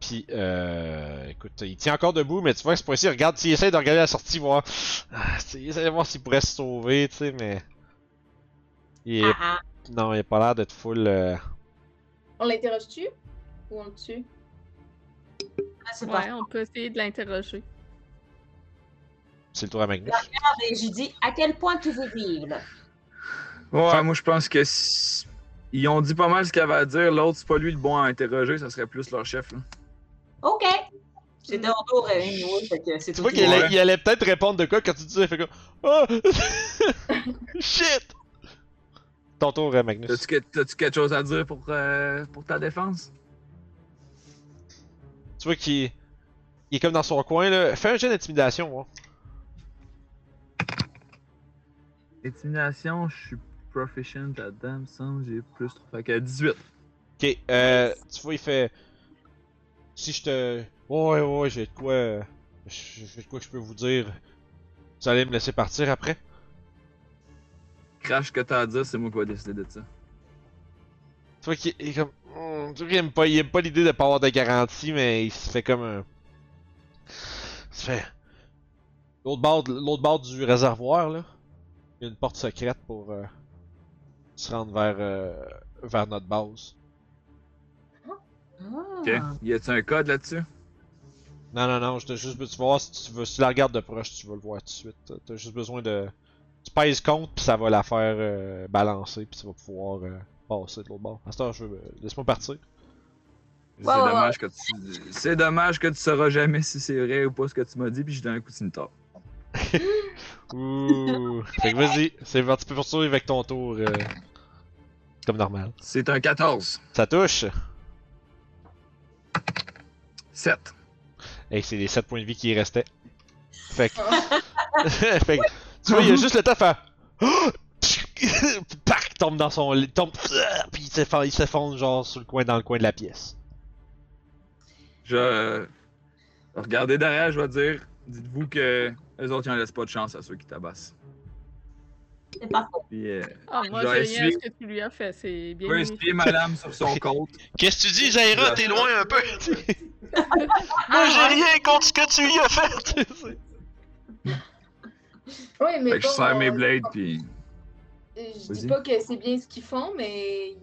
Puis, euh, écoute, il tient encore debout, mais tu vois, c'est pas ici. Regarde, s'il essaie de regarder la sortie, voir. Ah, il essaie de voir s'il pourrait se sauver, tu sais, mais. Il est... Ah, Non, il a pas l'air d'être full. euh, On l'interroge-tu? Ou on le tue? ah, c'est Ouais, pas on peut essayer de l'interroger. C'est le tour à Magnus. Et j'ai dit, à quel point tu veux vivre? Ouais, moi je pense que si- ils ont dit pas mal ce qu'il avait à dire. L'autre, c'est pas lui le bon à interroger, ça serait plus leur chef. Là. OK. Fait que c'est Tu vois qui qu'il allait, peut-être répondre de quoi quand tu disais, il fait comme. Oh! *laughs* Shit! Ton tour, euh, Magnus. T'as-tu que- t'as-tu quelque chose à dire pour, euh, pour ta défense? Tu vois qu'il il est comme dans son coin, là. Fais un jeu d'intimidation, moi. Intimidation, je suis proficient là-dedans, me semble, j'ai plus 3. Fait que 18. Ok, euh, tu vois, il fait. Si je te. Ouais, ouais, j'ai de quoi. J'ai de quoi que je peux vous dire. Vous allez me laisser partir après? Crash que t'as à dire, c'est moi qui vais décider de ça. Tu vois qu'il il est comme. Hmm, tu vois qu'il aime pas, il aime pas l'idée de pas avoir de garantie, mais il se fait comme un. Il se fait. L'autre bord, l'autre bord du réservoir, là. Il y a une porte secrète pour euh, se rendre vers, euh, vers notre base. Ok. Ah. Y a-tu un code là-dessus? Non, non, non, je t'ai juste. Tu vas voir si tu veux. Si tu la regardes de proche, tu vas le voir tout de suite. T'as juste besoin de. Tu pèses compte, puis ça va la faire euh, balancer, puis tu vas pouvoir euh, passer de l'autre bord. À ce temps, je veux. euh, Laisse-moi partir. C'est Ouais, ouais, dommage que tu. C'est dommage que tu sauras jamais si c'est vrai ou pas ce que tu m'as dit, puis je donne un coup de cimetière. *laughs* Ouh. fait que vas-y, c'est parti pour poursuivre avec ton tour. euh, comme normal. C'est un 14. Ça touche? 7. Et c'est les 7 points de vie qui y restaient. Fait que. *laughs* fait que, tu vois, il y a juste le temps *gasps* de faire. Pac! Tombe dans son lit. Tombe. *laughs* Puis il s'effondre, genre sur le coin, dans le coin de la pièce. Je. euh, Regardez derrière, je vais dire. Dites-vous que les autres, ils en laissent pas de chance à ceux qui tabassent. C'est pas faux. Puis, euh, Ah, moi, j'ai rien à ce que tu lui as fait. C'est bien. je vais essuyer madame sur son *laughs* compte. Qu'est-ce que tu dis, Zaira? T'es loin un peu! Moi, j'ai rien contre ce que tu lui as fait! *laughs* Oui, mais Fait que je serre mes euh, blades, puis. Je dis pas que c'est bien ce qu'ils font, mais ils,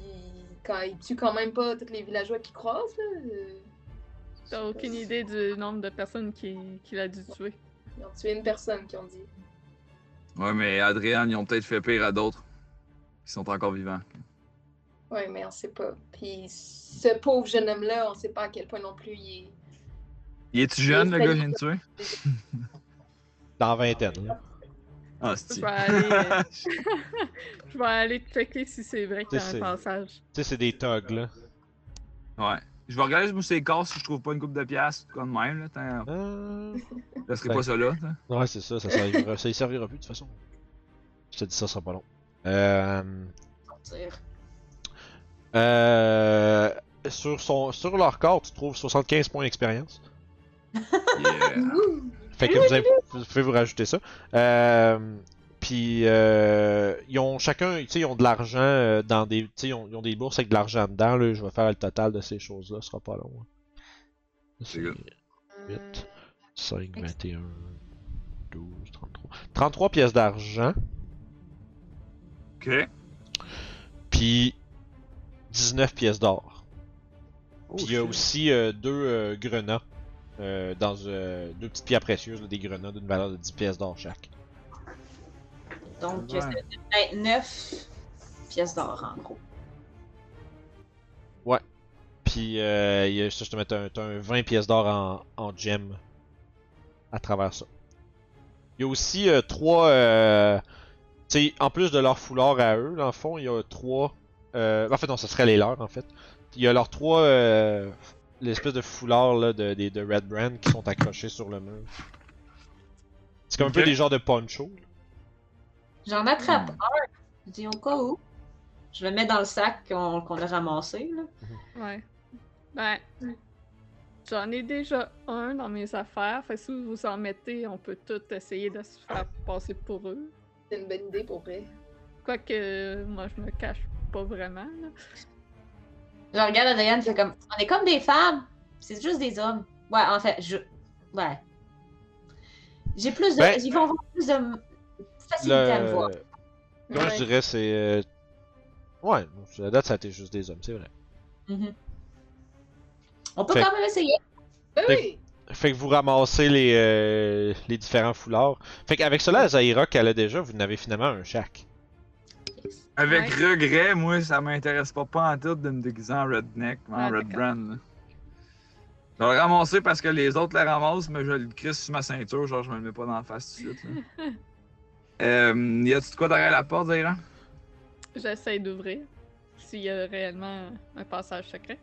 ils- quand ils tuent quand même pas tous les villageois qui croisent, là. T'as aucune idée du nombre de personnes qui- qu'il a dû tuer. Ils ont tué une personne qui ont dit. Ouais, mais Adrien, ils ont peut-être fait pire à d'autres. Qui sont encore vivants. Oui, mais on sait pas. Puis ce pauvre jeune homme-là, on sait pas à quel point non plus il est. Il est-tu jeune, le gars viens de tuer? Dans vingtaine, là. Ah, Je c'est vais aller, euh, *laughs* je vais aller checker si c'est vrai qu'il y a C'est- un passage. Tu sais, c'est des thugs, là. Ouais. Je vais regarder sur ses corps si je trouve pas une coupe de pièces, comme même, là. Euh... Ça serait pas ça là. Ouais, c'est ça, ça servira, ça y servira plus de toute façon. Je te dis ça, ça sera pas long. Euh... Sortir. Euh... Sur, son... sur leur corps, tu trouves 75 points d'expérience. Yeah. Fait que vous, avez- vous pouvez vous rajouter ça. Euh, Puis euh, ils ont chacun, tu sais, ils ont de l'argent euh, dans des, tu sais, ils ont, ils ont des bourses avec de l'argent dedans. Là, je vais faire le total de ces choses-là, ce sera pas long. hein. C'est good. 8, 5, 21, 12, 33. 33 pièces d'argent, Ok. puis 19 pièces d'or. Oh, Puis il y a aussi euh, deux euh, grenats, euh, dans euh, deux petites pierres précieuses, là, des grenats d'une valeur de 10 pièces d'or chaque. Donc, Ouais. c'est 9 pièces d'or, en gros. Puis, euh, il y a, ça, je te mets un, un 20 pièces d'or en, en gem à travers ça. Il y a aussi euh, trois. Euh, tu sais, en plus de leur foulard à eux, dans le fond, il y a trois. Euh, en fait, non, ce serait les leurs, en fait. Il y a leurs trois. Euh, l'espèce de foulard là, de, Red Brand qui sont accrochés sur le mur. C'est comme un peu des genres de poncho. J'en attrape Hmm. un. Je dis au cas où. Je le mets dans le sac qu'on a ramassé. Là. Ouais. Ben, j'en ai déjà un dans mes affaires. Fait que si vous en mettez, on peut tout essayer de se faire passer pour eux. C'est une bonne idée pour vrai. Quoique, moi, je me cache pas vraiment. Là. Je regarde Adrienne, fait comme On est comme des femmes. C'est juste des hommes. Ouais, en fait, je. Ouais. J'ai plus de. Ben- Ils vont avoir plus de facilité à me voir. Moi, je dirais, c'est. euh, Ouais, à la date, ça a été juste des hommes, c'est vrai. Mhm. On peut Fait- quand même essayer. Oui! Fait que vous ramassez les, euh, les différents foulards. Fait qu'avec cela, Zaira qu'elle a déjà, vous en avez finalement un chaque. Avec Ouais. regret, moi, ça m'intéresse pas pas en tout de me déguiser en redneck, en Ah, red brand. là. Je vais le ramasser parce que les autres le ramassent, mais je le crisse sur ma ceinture, genre je me le mets pas dans la face tout de suite. là. *laughs* euh, y a-tu de quoi derrière la porte, Zaira? J'essaie d'ouvrir. S'il y a réellement un passage secret.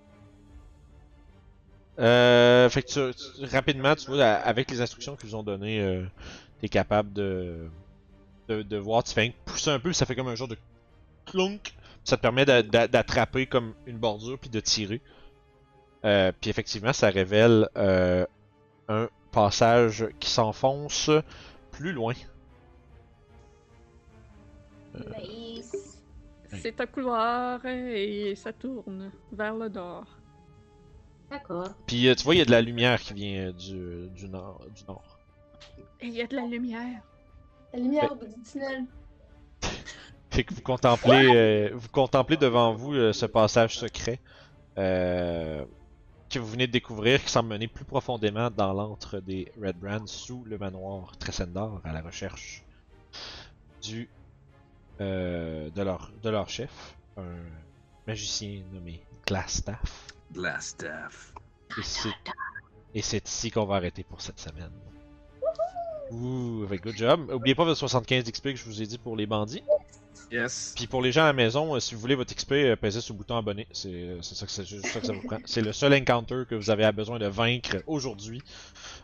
Euh, fait que tu, tu- rapidement, tu vois, avec les instructions qu'ils ont données, euh, t'es capable de, de, de voir. Tu fais pousser un peu, ça fait comme un genre de clunk. Ça te permet d'a- d'a- d'attraper comme une bordure puis de tirer. Euh, puis effectivement, ça révèle euh, un passage qui s'enfonce plus loin. Nice. C'est un couloir et ça tourne vers le nord. D'accord. Puis euh, tu vois, il y a de la lumière qui vient euh, du, du nord. Du nord. Il y a de la lumière. La lumière au bout du tunnel. *laughs* Fait que vous contemplez, euh, vous contemplez devant vous euh, ce passage secret euh, que vous venez de découvrir, qui semble mener plus profondément dans l'antre des Red Brands sous le manoir Tressendar à la recherche du euh, de leur de leur chef, un magicien nommé Glassstaff. Glass staff. Et c'est- Et c'est ici qu'on va arrêter pour cette semaine. Ouh, avec good job. Oubliez pas votre 75 XP que je vous ai dit pour les bandits. Yes. Puis pour les gens à la maison, euh, si vous voulez votre XP, euh, pesez sur le bouton abonné. C'est euh, ça, que ça que ça vous prend. C'est le seul encounter que vous avez besoin de vaincre aujourd'hui.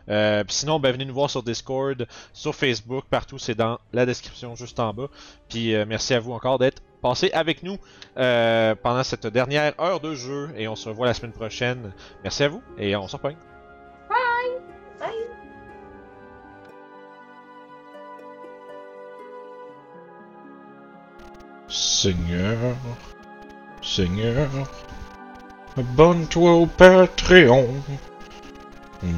Euh, puis sinon, ben, venez nous voir sur Discord, sur Facebook, partout. C'est dans la description juste en bas. Puis euh, merci à vous encore d'être passé avec nous euh, pendant cette dernière heure de jeu. Et on se revoit la semaine prochaine. Merci à vous et on se reprend. Bye! Seigneur, Seigneur, abonne-toi au Patreon. On